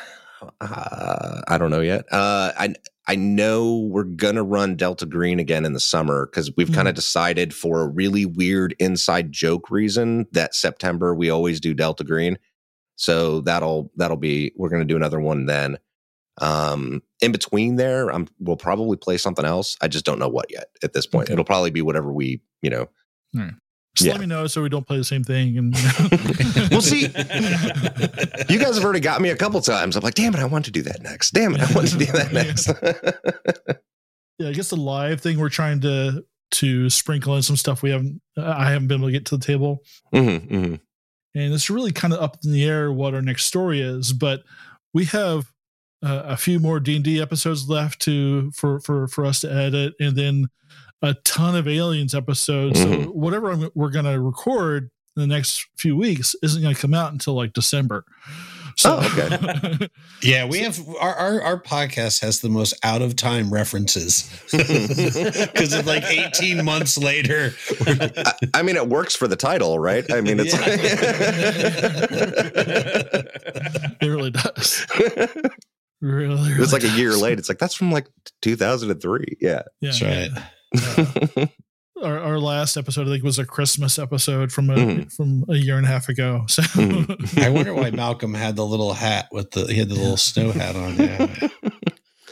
uh, I don't know yet. Uh, I I know we're gonna run Delta Green again in the summer because we've Hmm. kind of decided for a really weird inside joke reason that September we always do Delta Green. So that'll that'll be we're gonna do another one then. Um, in between there, I'm we'll probably play something else. I just don't know what yet at this point. Okay. It'll probably be whatever we you know. Just Yeah. let me know so we don't play the same thing. And We'll see. You guys have already got me a couple times. I'm like, damn it, I want to do that next. Damn it, I want to do that next. yeah, I guess the live thing we're trying to to sprinkle in some stuff we haven't. I haven't been able to get to the table. Mhm, mhm. and it's really kind of up in the air what our next story is but we have uh, a few more d&d episodes left to for for for us to edit and then a ton of aliens episodes so Mhm. whatever I'm, we're going to record in the next few weeks isn't going to come out until like december so Oh, Yeah, we have our, our our podcast has the most out of time references because it's like 18 months later. I, I mean, it works for the title, right? I mean, it's it really does really, really it's like a year late. It's like that's from like 2003. Yeah. yeah, That's right. yeah. our, our last episode, I think, was a Christmas episode from a Mhm. from a year and a half ago. So Mhm. I wonder why Malcolm had the little hat with the he had the little snow hat on. Yeah.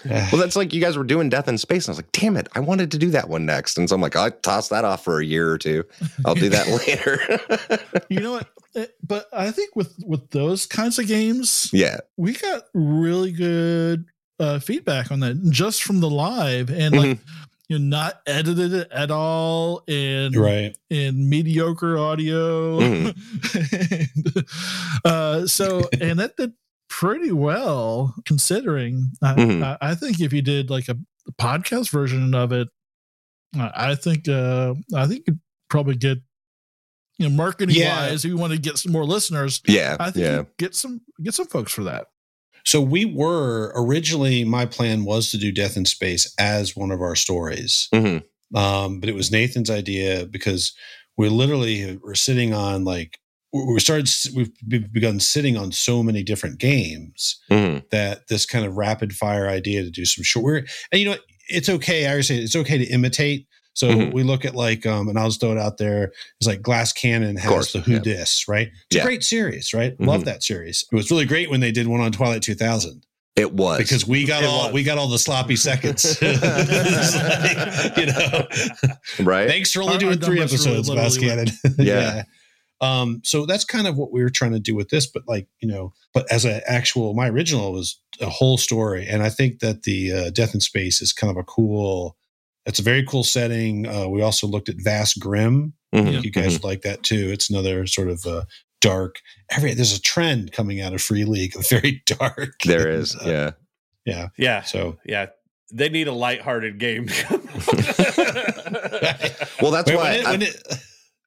Yeah. well, that's like you guys were doing Death in Space. And I was like, damn it, I wanted to do that one next. And so I'm like, I'll toss that off for a year or two. I'll do that later. you know what? Eh, But I think with with those kinds of games, yeah. we got really good uh, feedback on that just from the live and like Mhm. You know not edited at all and right. in mediocre audio. And, uh, so, and that did pretty well considering. I, Mhm. I, I think if you did like a podcast version of it, I I think, uh, I think you'd probably get, you know, marketing Yeah. wise, if you want to get some more listeners, Yeah. I think yeah. get some, get some folks for that. So we were originally my plan was to do Death in Space as one of our stories. Mhm. Um, but it was Nathan's idea because we literally were sitting on like we started we've begun sitting on so many different games Mhm. that this kind of rapid fire idea to do some short and you know it's okay. I always say it's okay to imitate. So Mhm. we look at like um, and I'll just throw it out there. It's like Glass Cannon has course, the Who yeah. Dis, right? It's Yeah. a great series, right? Love Mhm. that series. It was really great when they did one on Twilight 2000 It was. because we got It all was. we got all the sloppy seconds. Like, you know, right? thanks for only Our- doing our three numbers really episodes, Glass literally Cannon. Yeah. Um, so that's kind of what we were trying to do with this, but like you know, but as an actual, my original was a whole story, and I think that the uh, Death in Space is kind of a cool. It's a very cool setting. Uh, we also looked at Vast Grimm. I Mhm. think you guys would like that too. It's another sort of uh, dark. Every there's a trend coming out of Free League, very dark. There is. Uh, Yeah. yeah. Yeah. So Yeah. They need a lighthearted game. Well, that's Wait, why when it- I- when it-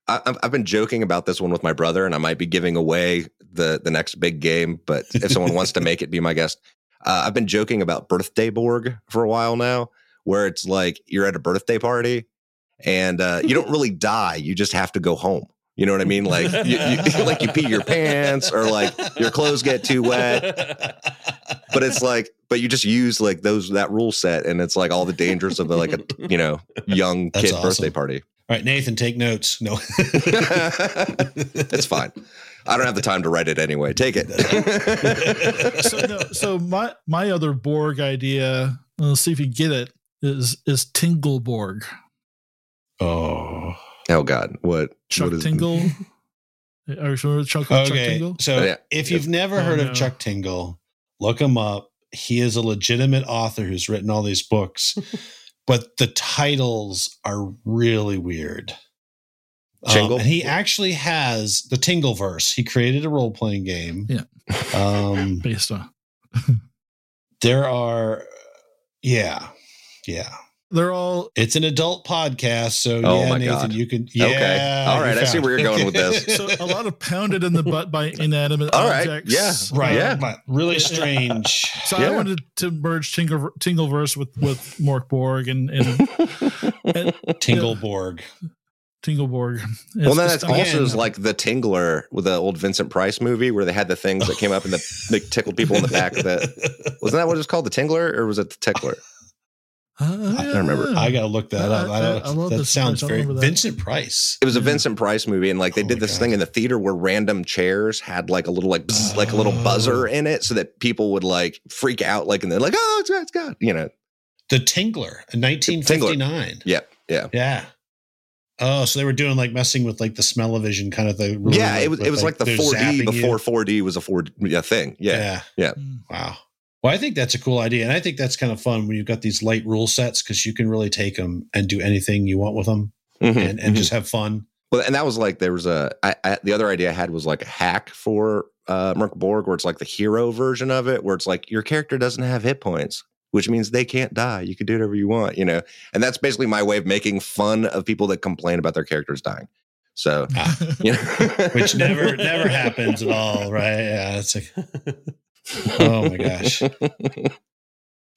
I, I've- I've been joking about this one with my brother, and I might be giving away the the next big game. But if someone wants to make it, be my guest. Uh, I've been joking about Birthday Borg for a while now, where it's like you're at a birthday party and uh, you don't really die; you just have to go home. You know what I mean? Like you, you like you pee your pants or like your clothes get too wet. But it's like, but you just use like those that rule set, and it's like all the dangers of like a you know young That's kid awesome. birthday party. All right, Nathan, take notes. No, it's fine. I don't have the time to write it anyway. Take it. so, no, so my my other Borg idea, let's see if you get it, is is Tingleborg. Oh, oh God, what? Chuck what is, Tingle. Are you familiar with Chuck, Chuck. Tingle? So Yeah. if you've never Oh, heard no. of Chuck Tingle, look him up. He is a legitimate author who's written all these books, but the titles are really weird. Um, Tingle? and he actually has the Tingleverse. He created a role playing game. Yeah. Um, Based on there are, yeah, yeah. they're all It's an adult podcast, so Oh yeah, my Nathan, God. you can. Yeah, Okay. All you right, I see where you're going with this. so a lot of pounded in the butt by inanimate All right, objects. yeah, right, Yeah. really strange. So Yeah. I wanted to merge Tingle, Tingleverse with with Mork Borg and, and, and Tingleborg. Tingleborg. well, then that's it's- also again- is like the Tingler with the old Vincent Price movie where they had the things that came up and the they tickled people in the back That. Wasn't that what it was called, the Tingler, or was it the Tickler? Uh, I don't remember. I gotta look that up. I, I- I love that sounds very that. Vincent Price. It was a Vincent Price movie, and like they Oh did this God. thing in the theater where random chairs had like a little like bzz, like a little buzzer Oh. in it, so that people would like freak out, like and they're like, "Oh, it's got, it's you know. The Tingler in 1959. Yeah, yeah. Yeah. Oh, so they were doing like messing with like the smell-o-vision kind of thing. really, yeah, it was it was like, the 4D zapping you. before 4D was a 4 yeah, thing. Yeah. yeah. Mm. Wow. Well, I think that's a cool idea, and I think that's kind of fun when you've got these light rule sets because you can really take them and do anything you want with them, Mhm, and, and mhm. just have fun. Well, and that was like there was a I, I, the other idea I had was like a hack for uh Mork Borg where it's like the hero version of it, where it's like your character doesn't have hit points, which means they can't die. You can do whatever you want, you know. And that's basically my way of making fun of people that complain about their characters dying. So, you know, Which never never happens at all, right? Yeah, it's like, oh my gosh.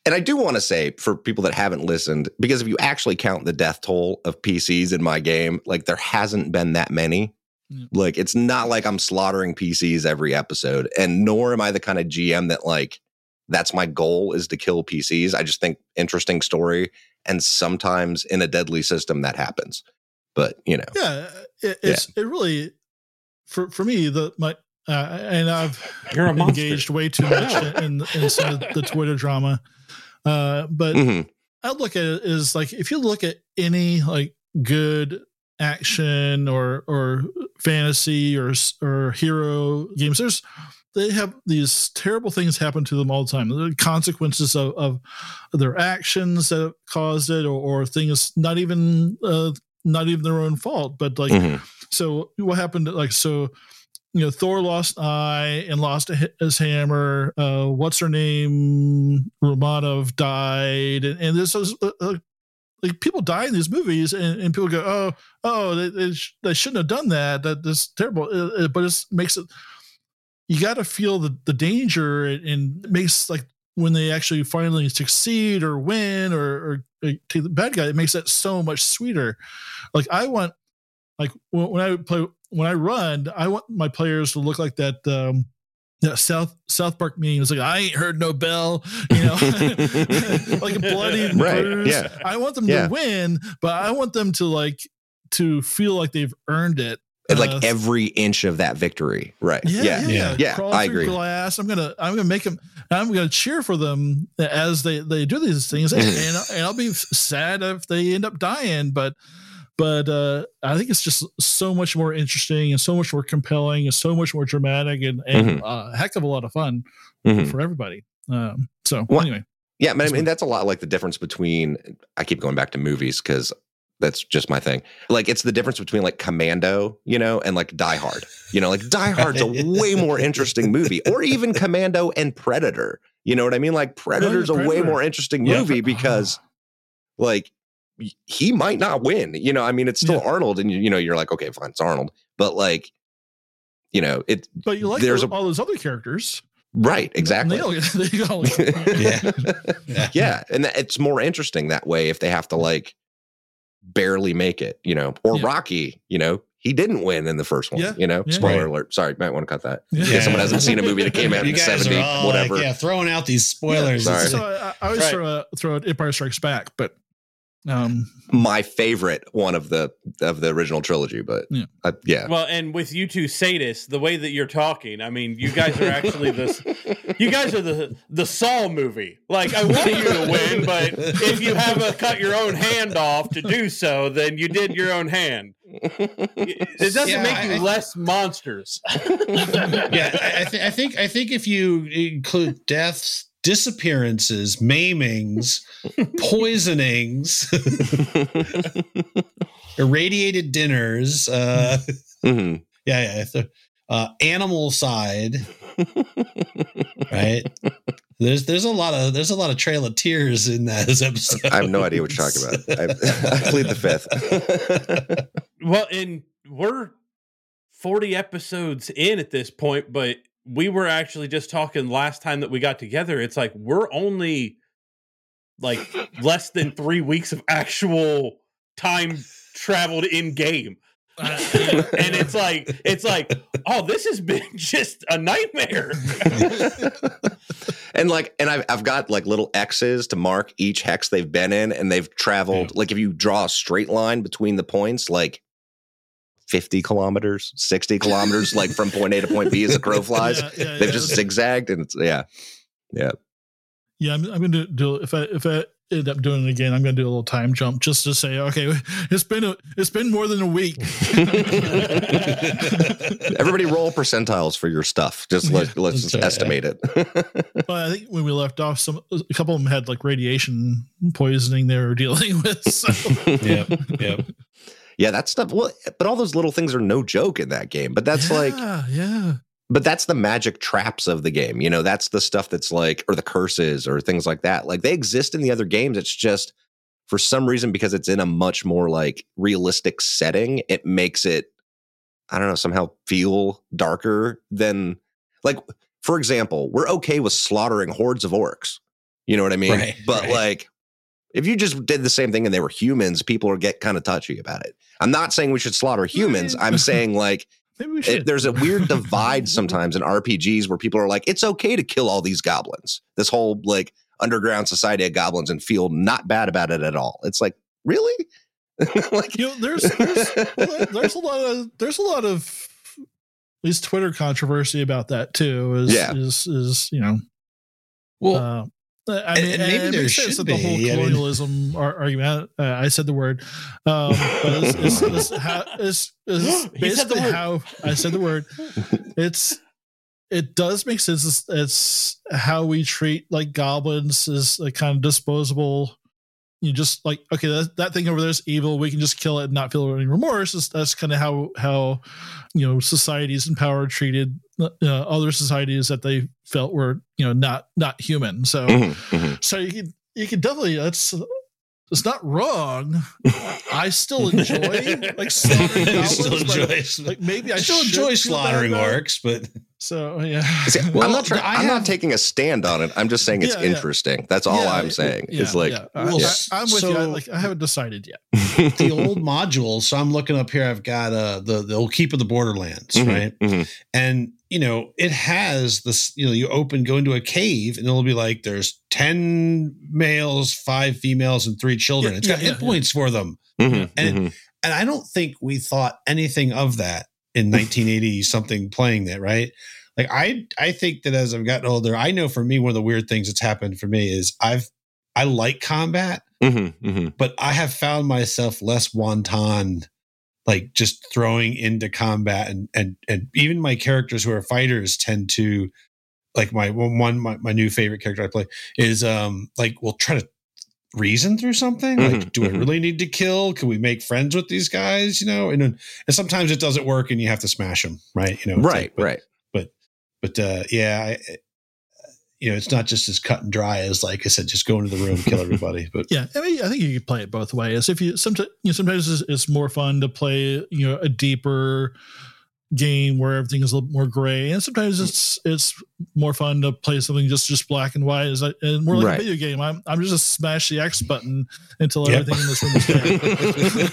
And I do want to say for people that haven't listened, because if you actually count the death toll of PCs in my game, like there hasn't been that many. Yeah. Like it's not like I'm slaughtering PCs every episode, and nor am I the kind of GM that like that's my goal is to kill PCs. I just think interesting story, and sometimes in a deadly system that happens. But you know, yeah, uh, it, it's it really for for me the my uh, and I've You're a monster. engaged way too much in in some of the Twitter drama. Uh, but Mhm. I look at it as like if you look at any like good action or or fantasy or or hero games, there's they have these terrible things happen to them all the time. The consequences of, of their actions that have caused it, or, or things not even uh, not even their own fault, but like Mhm. so what happened like so you know thor lost an eye and lost his hammer. Uh what's her name? Romanoff died. And, and this is uh, uh, like people die in these movies and, and people go oh oh they, they, sh- they shouldn't have done that. That that's terrible. Uh, uh, but it makes it you got to feel the, the danger and, and makes like when they actually finally succeed or win or, or take the bad guy it makes that so much sweeter. Like i want like when I play when I run, I want my players to look like that um that South South Park meme. It's like I ain't heard no bell, you know, like a bloody Right, bruised. yeah. I want them Yeah. to win, but I want them to like to feel like they've earned it. And, Uh, like every inch of that victory, right? yeah, yeah, yeah. Yeah, Crawl I agree. Glass. I'm gonna, I'm gonna make them. I'm gonna cheer for them as they they do these things, and, and I'll be sad if they end up dying. But, but uh, I think it's just so much more interesting and so much more compelling and so much more dramatic and, and uh, a heck of a lot of fun Mhm. for everybody. Um, so What- anyway, Yeah, but I mean that's a lot like the difference between I keep going back to movies because that's just my thing. Like it's the difference between like Commando, you know, and like Die Hard. You know, like Die Hard's a way more interesting movie, or even Commando and Predator. You know what I mean? Like Predator's a way more interesting Yeah. movie because like he might not win. You know, I mean it's still Yeah. Arnold, and you, you know you're like okay, fine, it's Arnold, but like you know it but you like There's those, a- all those other characters, right exactly. And they, they go, Yeah. yeah and that, it's more interesting that way if they have to like barely make it you know or Yeah. rocky you know he didn't win in the first one. Yeah, You know, yeah. spoiler alert. Sorry, might want to cut that. Yeah. Yeah, someone hasn't seen a movie that came out you in guys seventy, are all whatever. Like, yeah, throwing out these spoilers. sorry. It's- So uh, I, I always Right. throw a, throw out Empire Strikes Back, but um, My favorite one of the of the original trilogy, but Yeah. uh, yeah. Well, and with you two sadists, the way that you're talking, I mean, you guys are actually this. you guys are the the Saw movie. Like, I want you to win, but if you have a cut your own hand off to do so, then you did your own hand. It doesn't Yeah, make you I- less monsters. yeah, I, I, th- I think I think if you include deaths, disappearances, maimings, poisonings, irradiated dinners, uh, Mhm. yeah, yeah, th- uh, animal side, right? There's there's a lot of there's a lot of Trail of Tears in those episode. I have no idea what you're talking about. I, I plead the fifth. Well, and we're 40 episodes in at this point, but we were actually just talking last time that we got together. It's like we're only like less than three weeks of actual time traveled in game. uh, and it's like it's like oh this has been just a nightmare and like, and I've I've got like little X's to mark each hex they've been in, and they've traveled. Like, if you draw a straight line between the points, like. 50 kilometers 60 kilometers like from point a to point b as a crow flies yeah, yeah, they've yeah. just zigzagged and it's yeah yeah. I'm, I'm going to do if I if I end up doing it again, I'm going to do a little time jump just to say, okay, it's been a, it's been more than a week. everybody roll percentiles for your stuff just let, Yeah, let's just right. estimate it But I think when we left off, some a couple of them had like radiation poisoning they were dealing with. So. yep, yep. Yeah that stuff well but all those little things are no joke in that game but that's like yeah, yeah. but that's the magic traps of the game. You know, that's the stuff that's like, or the curses or things like that. Like they exist in the other games. It's just for some reason, because it's in a much more like realistic setting, it makes it, I don't know, somehow feel darker than like, for example, we're okay with slaughtering hordes of orcs. You know what I mean? Right, but right. like, if you just did the same thing and they were humans, people would get kind of touchy about it. I'm not saying we should slaughter humans. I'm saying like it- there's a weird divide sometimes in RPGs where people are like, it's okay to kill all these goblins. This whole like underground society of goblins and feel not bad about it at all. It's like, really? like, you know, there's there's, there's a lot of there's a lot of at least Twitter controversy about that too. Is Yeah. is is you know Well, uh, I and- mean, and maybe it there makes sense should that the whole be. I mean- colonialism argument. Uh, I said the word, um, but it's, it's, it's, how, it's, it's He said the basically how I said the word. It's it does make sense. It's, it's how we treat like goblins is like kind of disposable. You just like okay, that, that thing over there is evil. We can just kill it and not feel any remorse. It's, that's kind of how how you know societies in power treated uh, other societies that they felt were you know not not human. So mhm, mhm. so you can you can definitely that's it's not wrong. I still enjoy like slaughtering goblins. still enjoy, like maybe I, I still enjoy slaughtering orcs, but So yeah, See, Well, I'm not trying, I I'm have- not taking a stand on it. I'm just saying it's Yeah, yeah. interesting. That's all Yeah, I'm saying. yeah, it's like, yeah. Well, I, am with you. I, like I haven't decided yet. the old modules. So I'm looking up here. I've got uh, the the old Keep of the Borderlands, mhm, right? mhm. And you know, it has this. You know, you open, go into a cave, and it'll be like there's ten males, five females, and three children. Yeah, it's got yeah, hit yeah, points for them. Mhm, And- mhm. And I don't think we thought anything of that in 1980 something playing that, right? Like I I think that as I've gotten older, I know for me one of the weird things that's happened for me is I've I like combat, Mhm, mhm. but I have found myself less wanton, like just throwing into combat, and and and even my characters who are fighters tend to, like my one my, my new favorite character I play is um like we'll try to reason through something like Mhm, do I mhm. really need to kill can we make friends with these guys you know and and sometimes it doesn't work and you have to smash them right you know it's right, like, but, right. but uh yeah I, you know it's not just as cut and dry as like I said just go into the room kill everybody but Yeah, I mean, I think you could play it both ways. If you sometimes, you know, sometimes it's, it's more fun to play, you know, a deeper game where everything is a little more gray, and sometimes it's it's more fun to play something just just black and white. Is and more like Right. a video game. I'm I'm just a smash the X button until Yep. everything in this room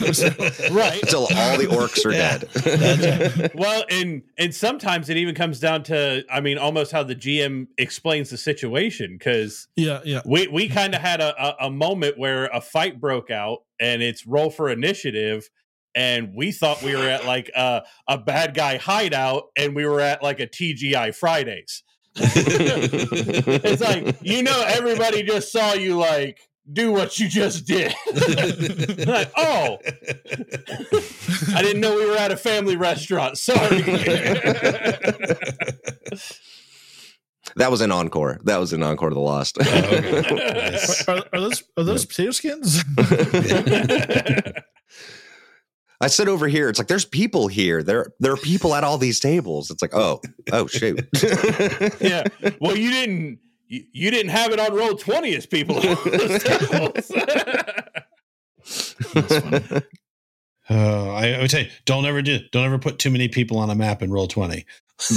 is dead. right. Until all the orcs are Yeah. dead. well, and and sometimes it even comes down to, I mean, almost how the GM explains the situation because yeah, yeah. we we kind of had a, a a moment where a fight broke out and it's roll for initiative. And we thought we were at like a, a bad guy hideout, and we were at like a TGI Fridays. it's like you know, everybody just saw you like do what you just did. like, oh, I didn't know we were at a family restaurant. Sorry. that was an encore. That was an encore to the Lost. Oh, nice. Are, are those are those potato skins? I sit over here. It's like there's people here. There there are people at all these tables. It's like oh oh shoot. yeah. Well, you didn't. You, you didn't have it on Roll20 as people. on those tables. Oh, I, I would say don't ever do, don't ever put too many people on a map in Roll20.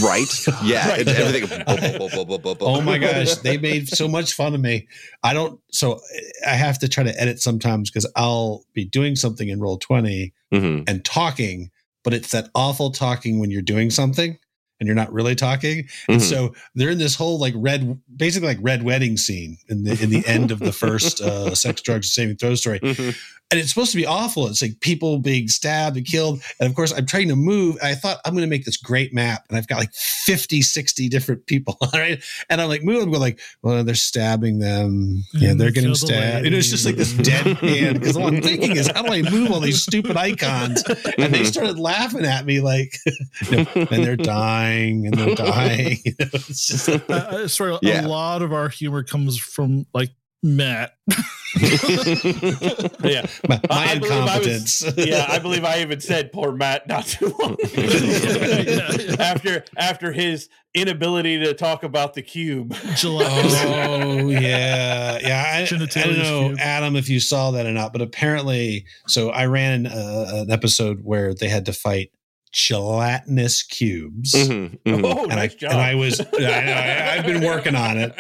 Right? Yeah. Right. everything. Oh my gosh, they made so much fun of me. I don't, so I have to try to edit sometimes because I'll be doing something in Roll20 Mhm. and talking, but it's that awful talking when you're doing something and you're not really talking. And Mhm. so they're in this whole like red, basically like red wedding scene in the in the end of the first uh, sex, drugs, and saving throw story. Mhm. And it's supposed to be awful. It's like people being stabbed and killed. And of course, I'm trying to move. And I thought I'm going to make this great map. And I've got like 50, 60 different people. All right. And I'm like, moving, I'm going like, well, they're stabbing them. Yeah, they're getting kill the stabbed. And it's just like this dead hand. Because all I'm thinking is, how do I move all these stupid icons? And they mm-hmm. started laughing at me like, you know, and they're dying and they're dying. You know, it's just I, I swear, Yeah. a lot of our humor comes from like Matt. yeah. my, my I believe I was- incompetence. Yeah, I believe I even said poor Matt not too long ago. Yeah, yeah. after after his inability to talk about the cube. Gelatinous. Oh yeah, yeah. I, I don't know, cube. Adam, if you saw that or not, but apparently, so I ran uh, an episode where they had to fight gelatinous cubes, Mhm. Mhm. Oh, and nice I job. and I was I, I, I've been working on it,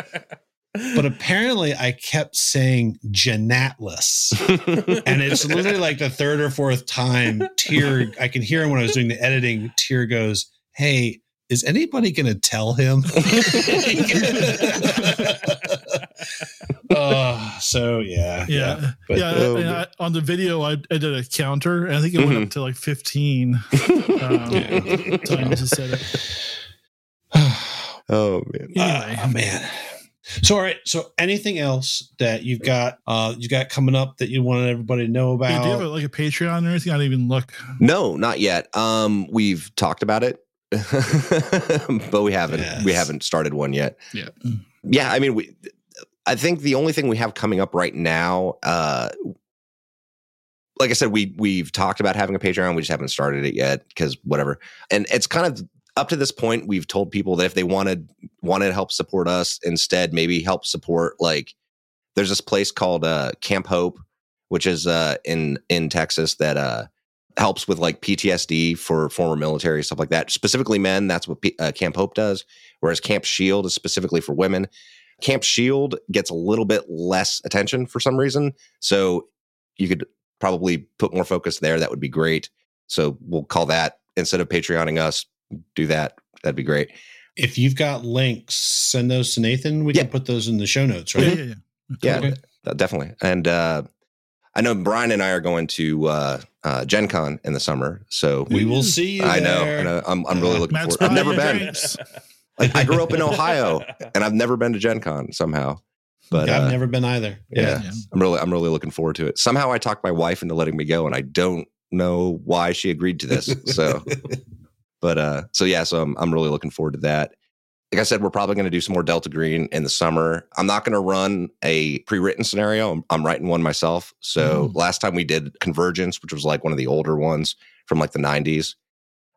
but apparently I kept saying genatless, and it's literally like the third or fourth time. Tear, I can hear him when I was doing the editing. Tear goes, "Hey." Is anybody going to tell him? uh, so yeah, Yeah, But- yeah. Oh, and I, on the video, I, I did a counter, and I think it went Mhm. up to like fifteen um, Yeah. times to set it. oh man. Anyway. Oh man. So all right. So anything else that you've got uh you got coming up that you want everybody to know Hey, about? do you have a, like a Patreon or anything? I didn't even look. No, not yet. Um, we've talked about it, but we haven't. We haven't started one yet. Yeah. Yeah, I mean, we. I think the only thing we have coming up right now, uh, like I said, we we've talked about having a Patreon. We just haven't started it yet because whatever. And it's kind of up to this point. We've told people that if they wanted wanted to help support us, instead maybe help support like there's this place called uh, Camp Hope, which is uh, in in Texas that uh, helps with like PTSD for former military stuff like that. Specifically, men. That's what P- uh, Camp Hope does. Whereas Camp Shield is specifically for women. Camp Shield gets a little bit less attention for some reason. So you could probably put more focus there. That would be great. So we'll call that instead of Patreoning us, do that. That'd be great. if you've got links, send those to Nathan. We Yeah. can put those in the show notes, Yeah, right? yeah, yeah. Yeah, Okay. th- definitely. And uh, I know Brian and I are going to uh, uh, Gen Con in the summer. So We will see you. I know, there. I know. I'm, I'm really looking Matt's forward. I've never been. Like I grew up in Ohio, and I've never been to Gen Con somehow. But I've uh, never been either. yeah. Yeah. I'm really, I'm really looking forward to it. Somehow I talked my wife into letting me go, and I don't know why she agreed to this. So, but uh, so yeah, so I'm, I'm really looking forward to that. Like I said, we're probably going to do some more Delta Green in the summer. I'm not going to run a pre-written scenario. I'm, I'm writing one myself. So last time we did Convergence, which was like one of the older ones from like the 90s,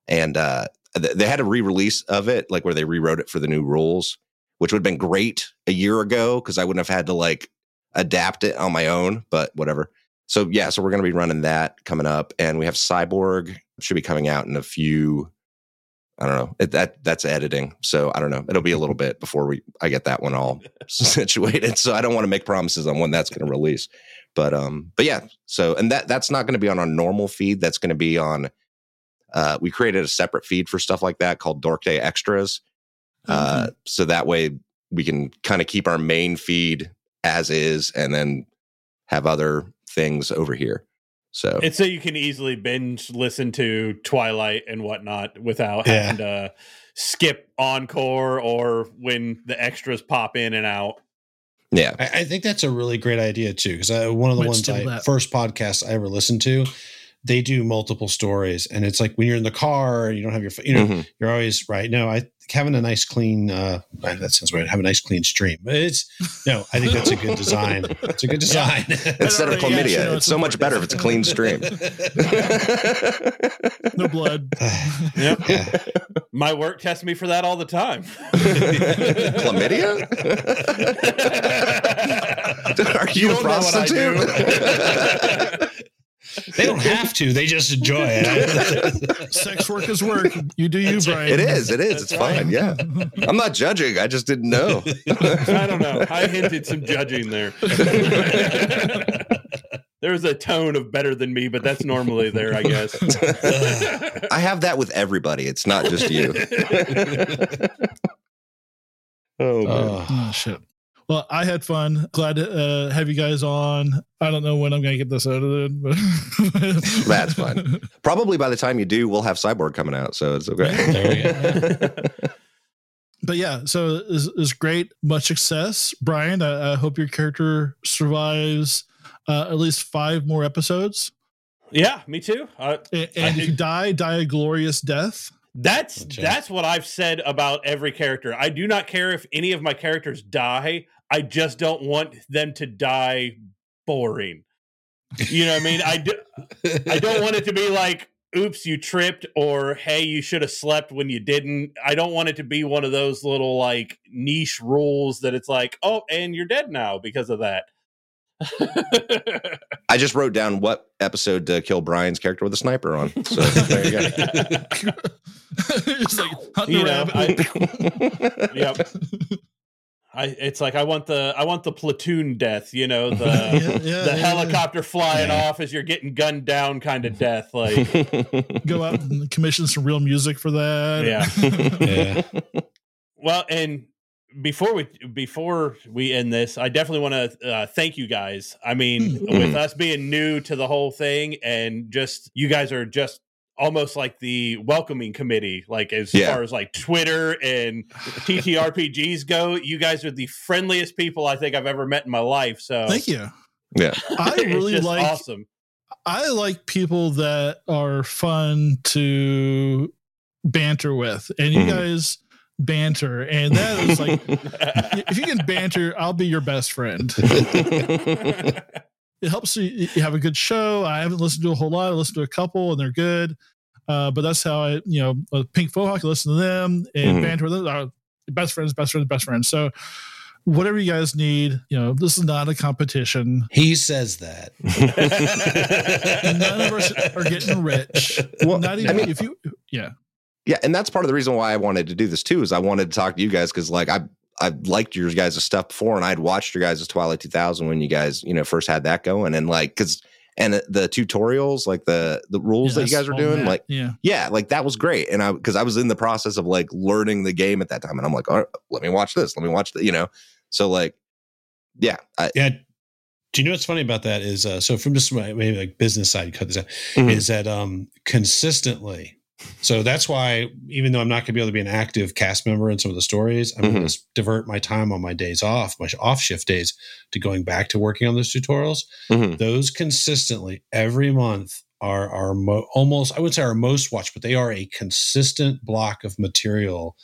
and uh, th- they had a re-release of it, like where they rewrote it for the new rules, which would have been great a year ago because I wouldn't have had to like adapt it on my own. But whatever. So yeah, so we're going to be running that coming up, and we have Cyborg should be coming out in a few I don't know. It, that that's editing, so I don't know. It'll be a little bit before we I get that one all situated. So I don't want to make promises on when that's going to release. But um, but yeah. So and that that's not going to be on our normal feed. That's going to be on. Uh, we created a separate feed for stuff like that called Dork Day Extras. Uh, so that way we can kind of keep our main feed as is, and then have other things over here. So It's so you can easily binge listen to Twilight and whatnot without Yeah. having to skip encore or when the extras pop in and out. yeah, I, I think that's a really great idea too, because uh, one of the Might ones I that. first podcast I ever listened to, they do multiple stories, and it's like when you're in the car, you don't have your, you know, Mhm. you're always right. No, I having a nice clean. uh That sounds weird. Have a nice clean stream, but it's no. I think that's a good design. It's a good design. instead of already- yeah, chlamydia, it's it's so much better if it's a clean stream. no blood. Yep. Yeah. My work tests me for that all the time. Chlamydia? Are you, You a don't know what I prostitute? They don't have to. They just enjoy it. Sex work is work. You do you, Brian. it is. It is. That's it's right. fine. Yeah. I'm not judging. I just didn't know. I don't know. I hinted some judging there. There's a tone of better than me, but that's normally there, I guess. I have that with everybody. It's not just you. oh, man. Oh shit. Well, I had fun. Glad to uh, have you guys on. I don't know when I'm going to get this edited, but That's fine. Probably by the time you do, we'll have Cyborg coming out. So it's okay. There we But yeah, so it's, it's great. Much success, Brian. I, I hope your character survives uh, at least five more episodes. yeah, me too. Uh, And, and if you die, die a glorious death. That's Gotcha. that's what I've said about every character. I do not care if any of my characters die. I just don't want them to die boring. You know what I mean? I do, I don't want it to be like oops you tripped or hey you should have slept when you didn't. I don't want it to be one of those little like niche rules that it's like, "Oh, and you're dead now because of that." I just wrote down what episode to kill Brian's character with a sniper on. So there you go. it's like hunting You a know, rabbit. yep. I it's like I want the I want the platoon death, you know, the Yeah, yeah, the yeah, helicopter flying Yeah. off as you're getting gunned down kind of death. Like. Go out and commission some real music for that. Yeah. yeah. well, and before we before we end this, I definitely want to uh, thank you guys. I mean, Mm. with us being new to the whole thing, and just you guys are just almost like the welcoming committee. Like as Yeah. far as like Twitter and TTRPGs go, you guys are the friendliest people I think I've ever met in my life. So Thank you. yeah. I really just like awesome. I like people that are fun to banter with, and you Mhm. guys banter, and that is like if you can banter, I'll be your best friend. It helps you, you have a good show. I haven't listened to a whole lot. I listened to a couple, and they're good. Uh, but that's how I, you know, Pink Mohawk, I listen to them and Mhm. banter with them. Uh, best friends, best friends, best friends. So whatever you guys need, you know, this is not a competition. He says that. None of us are getting rich. Well, not even I mean- if you, yeah. Yeah, and that's part of the reason why I wanted to do this too. Is I wanted to talk to you guys because like I I liked your guys' stuff before, and I'd watched your guys' Twilight 2000 when you guys you know first had that going, and like because and the tutorials like the the rules Yeah, that you guys were doing that. like yeah. yeah like that was great and i because i was in the process of like learning the game at that time and i'm like all right, let me watch this let me watch that you know so like yeah I, Yeah. Do you know what's funny about that is uh, so from just my maybe like business side, cut this out, Mhm. is that um consistently. So that's why even though I'm not going to be able to be an active cast member in some of the stories, I'm going to divert my time on my days off, my off shift days, to going back to working on those tutorials. Mhm. Those consistently every month are are mo- almost I would say are most watched, but they are a consistent block of material.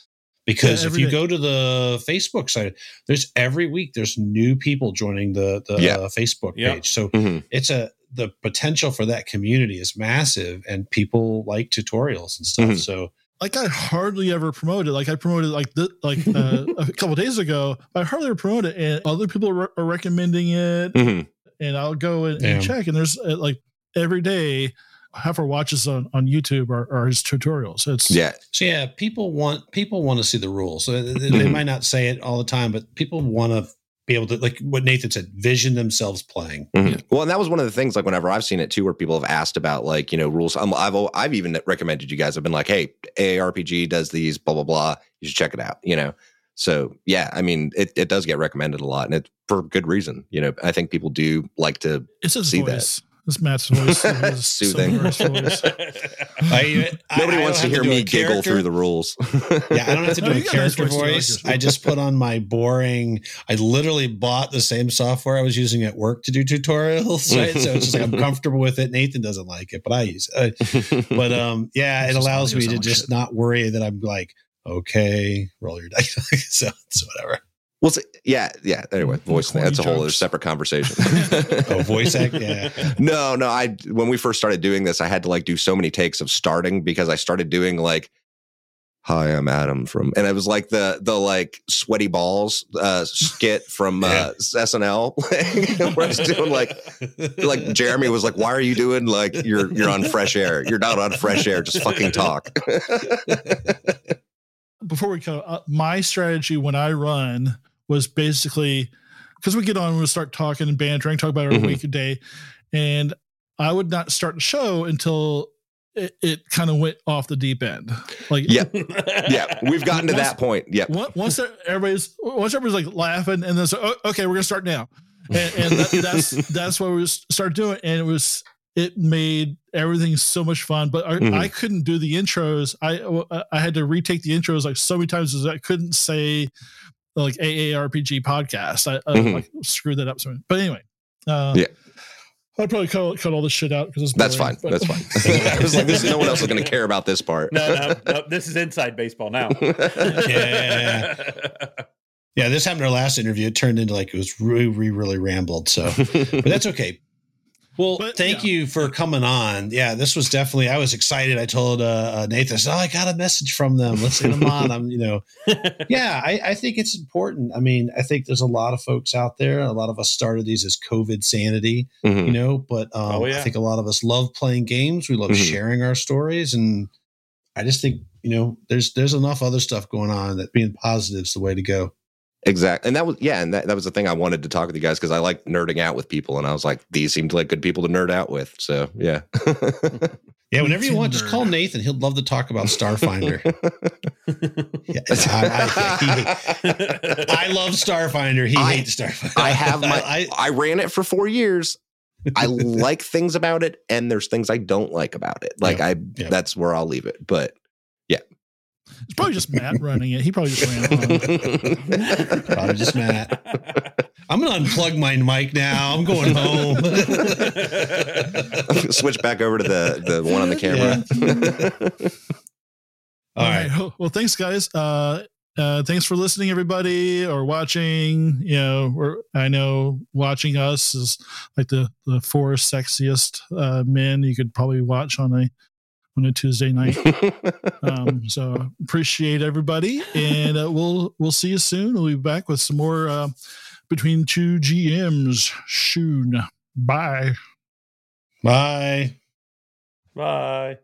Because Yeah, if you day. go to the Facebook site, there's every week there's new people joining the the Yeah. uh, Facebook Yep. page. So Mhm. it's a the potential for that community is massive, and people like tutorials and stuff. Mhm. So like I hardly ever promote it. Like I promoted like the, like uh, a couple days ago. I hardly ever promote it, and other people are, are recommending it. Mhm. And I'll go and, and check, and there's uh, like every day half our watches on, on YouTube are, are his tutorials. It's yeah. So yeah, people want people want to see the rules. So they, they Mhm. might not say it all the time, but people want to be able to, like what Nathan said, vision themselves playing. Mhm. Well, and that was one of the things. Like whenever I've seen it too, where people have asked about like you know rules. Um, I've I've even recommended you guys. I've been like, hey, AARPG does these, blah blah blah. You should check it out. You know. So yeah, I mean, it, it does get recommended a lot, and it's for good reason. You know, I think people do like to. it's his See that. Voice. It's Matt's voice. His Soothing. voice. I, I- Nobody I wants to hear have do me giggle through the rules. Yeah, I don't have to do you a got a nice character voice. I voice. I just put on my boring. I literally bought the same software I was using at work to do tutorials, right? so it's just like I'm comfortable with it. Nathan doesn't like it, but I use it. Uh, but um, yeah, it allows me to just shit. not worry that I'm like, okay, roll your dice. so it's whatever. Well, so- yeah, yeah. Anyway, voice. Corny That's a whole other separate conversation. Oh, voice act. Yeah. no, no. I when we first started doing this, I had to like do so many takes of starting because I started doing like, "Hi, I'm Adam from," and it was like the the like sweaty balls uh, skit from uh, SNL, where I was doing like like Jeremy was like, "Why are you doing like you're you're on fresh air? You're not on fresh air. Just fucking talk." before we go, uh, my strategy when I run was basically because we get on, and we start talking and bantering, talk about our Mhm. week a day, and I would not start the show until it, it kind of went off the deep end. Like, yeah, yeah. We've gotten to Once- that point. On- once everybody's once everybody's like laughing, and then so oh, okay, we're gonna start now, and, and that, that's that's what we started doing, and it was it made everything so much fun. But I, Mhm. I couldn't do the intros. I I had to retake the intros like so many times as I couldn't say like AARPG podcast. I, I Mhm. like, screwed that up. So, but anyway, uh, Yeah. I'd probably cut, cut all this shit out because That's fine. but- That's fine. I was like, this, no one else is going to care about this part. no, no, no. This is inside baseball now. Yeah. Yeah, this happened in our last interview. It turned into like it was really, really, really rambled. So, but that's okay. Well, But, thank yeah. you for coming on. Yeah, this was definitely. I was excited. I told uh, uh, Nathan, I said, "Oh, I got a message from them. Let's get them on." I'm, you know, yeah, I, I think it's important. I mean, I think there's a lot of folks out there. A lot of us started these as COVID sanity, Mhm. you know, but um, Oh, yeah. I think a lot of us love playing games. We love Mhm. sharing our stories, and I just think you know, there's there's enough other stuff going on that being positive is the way to go. Exactly. And that was, yeah. And that, that was the thing I wanted to talk with you guys because I like nerding out with people. And I was like, these seemed like good people to nerd out with. So, yeah. Yeah, whenever you want, just call Nathan. He'll love to talk about Starfinder. yeah, I, I- I love Starfinder. He I- hates Starfinder. I have my, I, I, ran it for four years. I like things about it, and there's things I don't like about it. Like I, yeah. that's where I'll leave it. But It's probably just Matt running it. He probably just ran it. Probably just Matt. I'm gonna unplug my mic now. I'm going home. switch back over to the the one on the camera. All right. Well, well, thanks, guys. Uh, uh, thanks for listening, everybody, or watching. You know, we're, I know watching us is like the the four sexiest uh, men you could probably watch on a on a Tuesday night. Um, so appreciate everybody, and uh, we'll we'll see you soon. We'll be back with some more uh, between two GMs soon. Bye. Bye. Bye.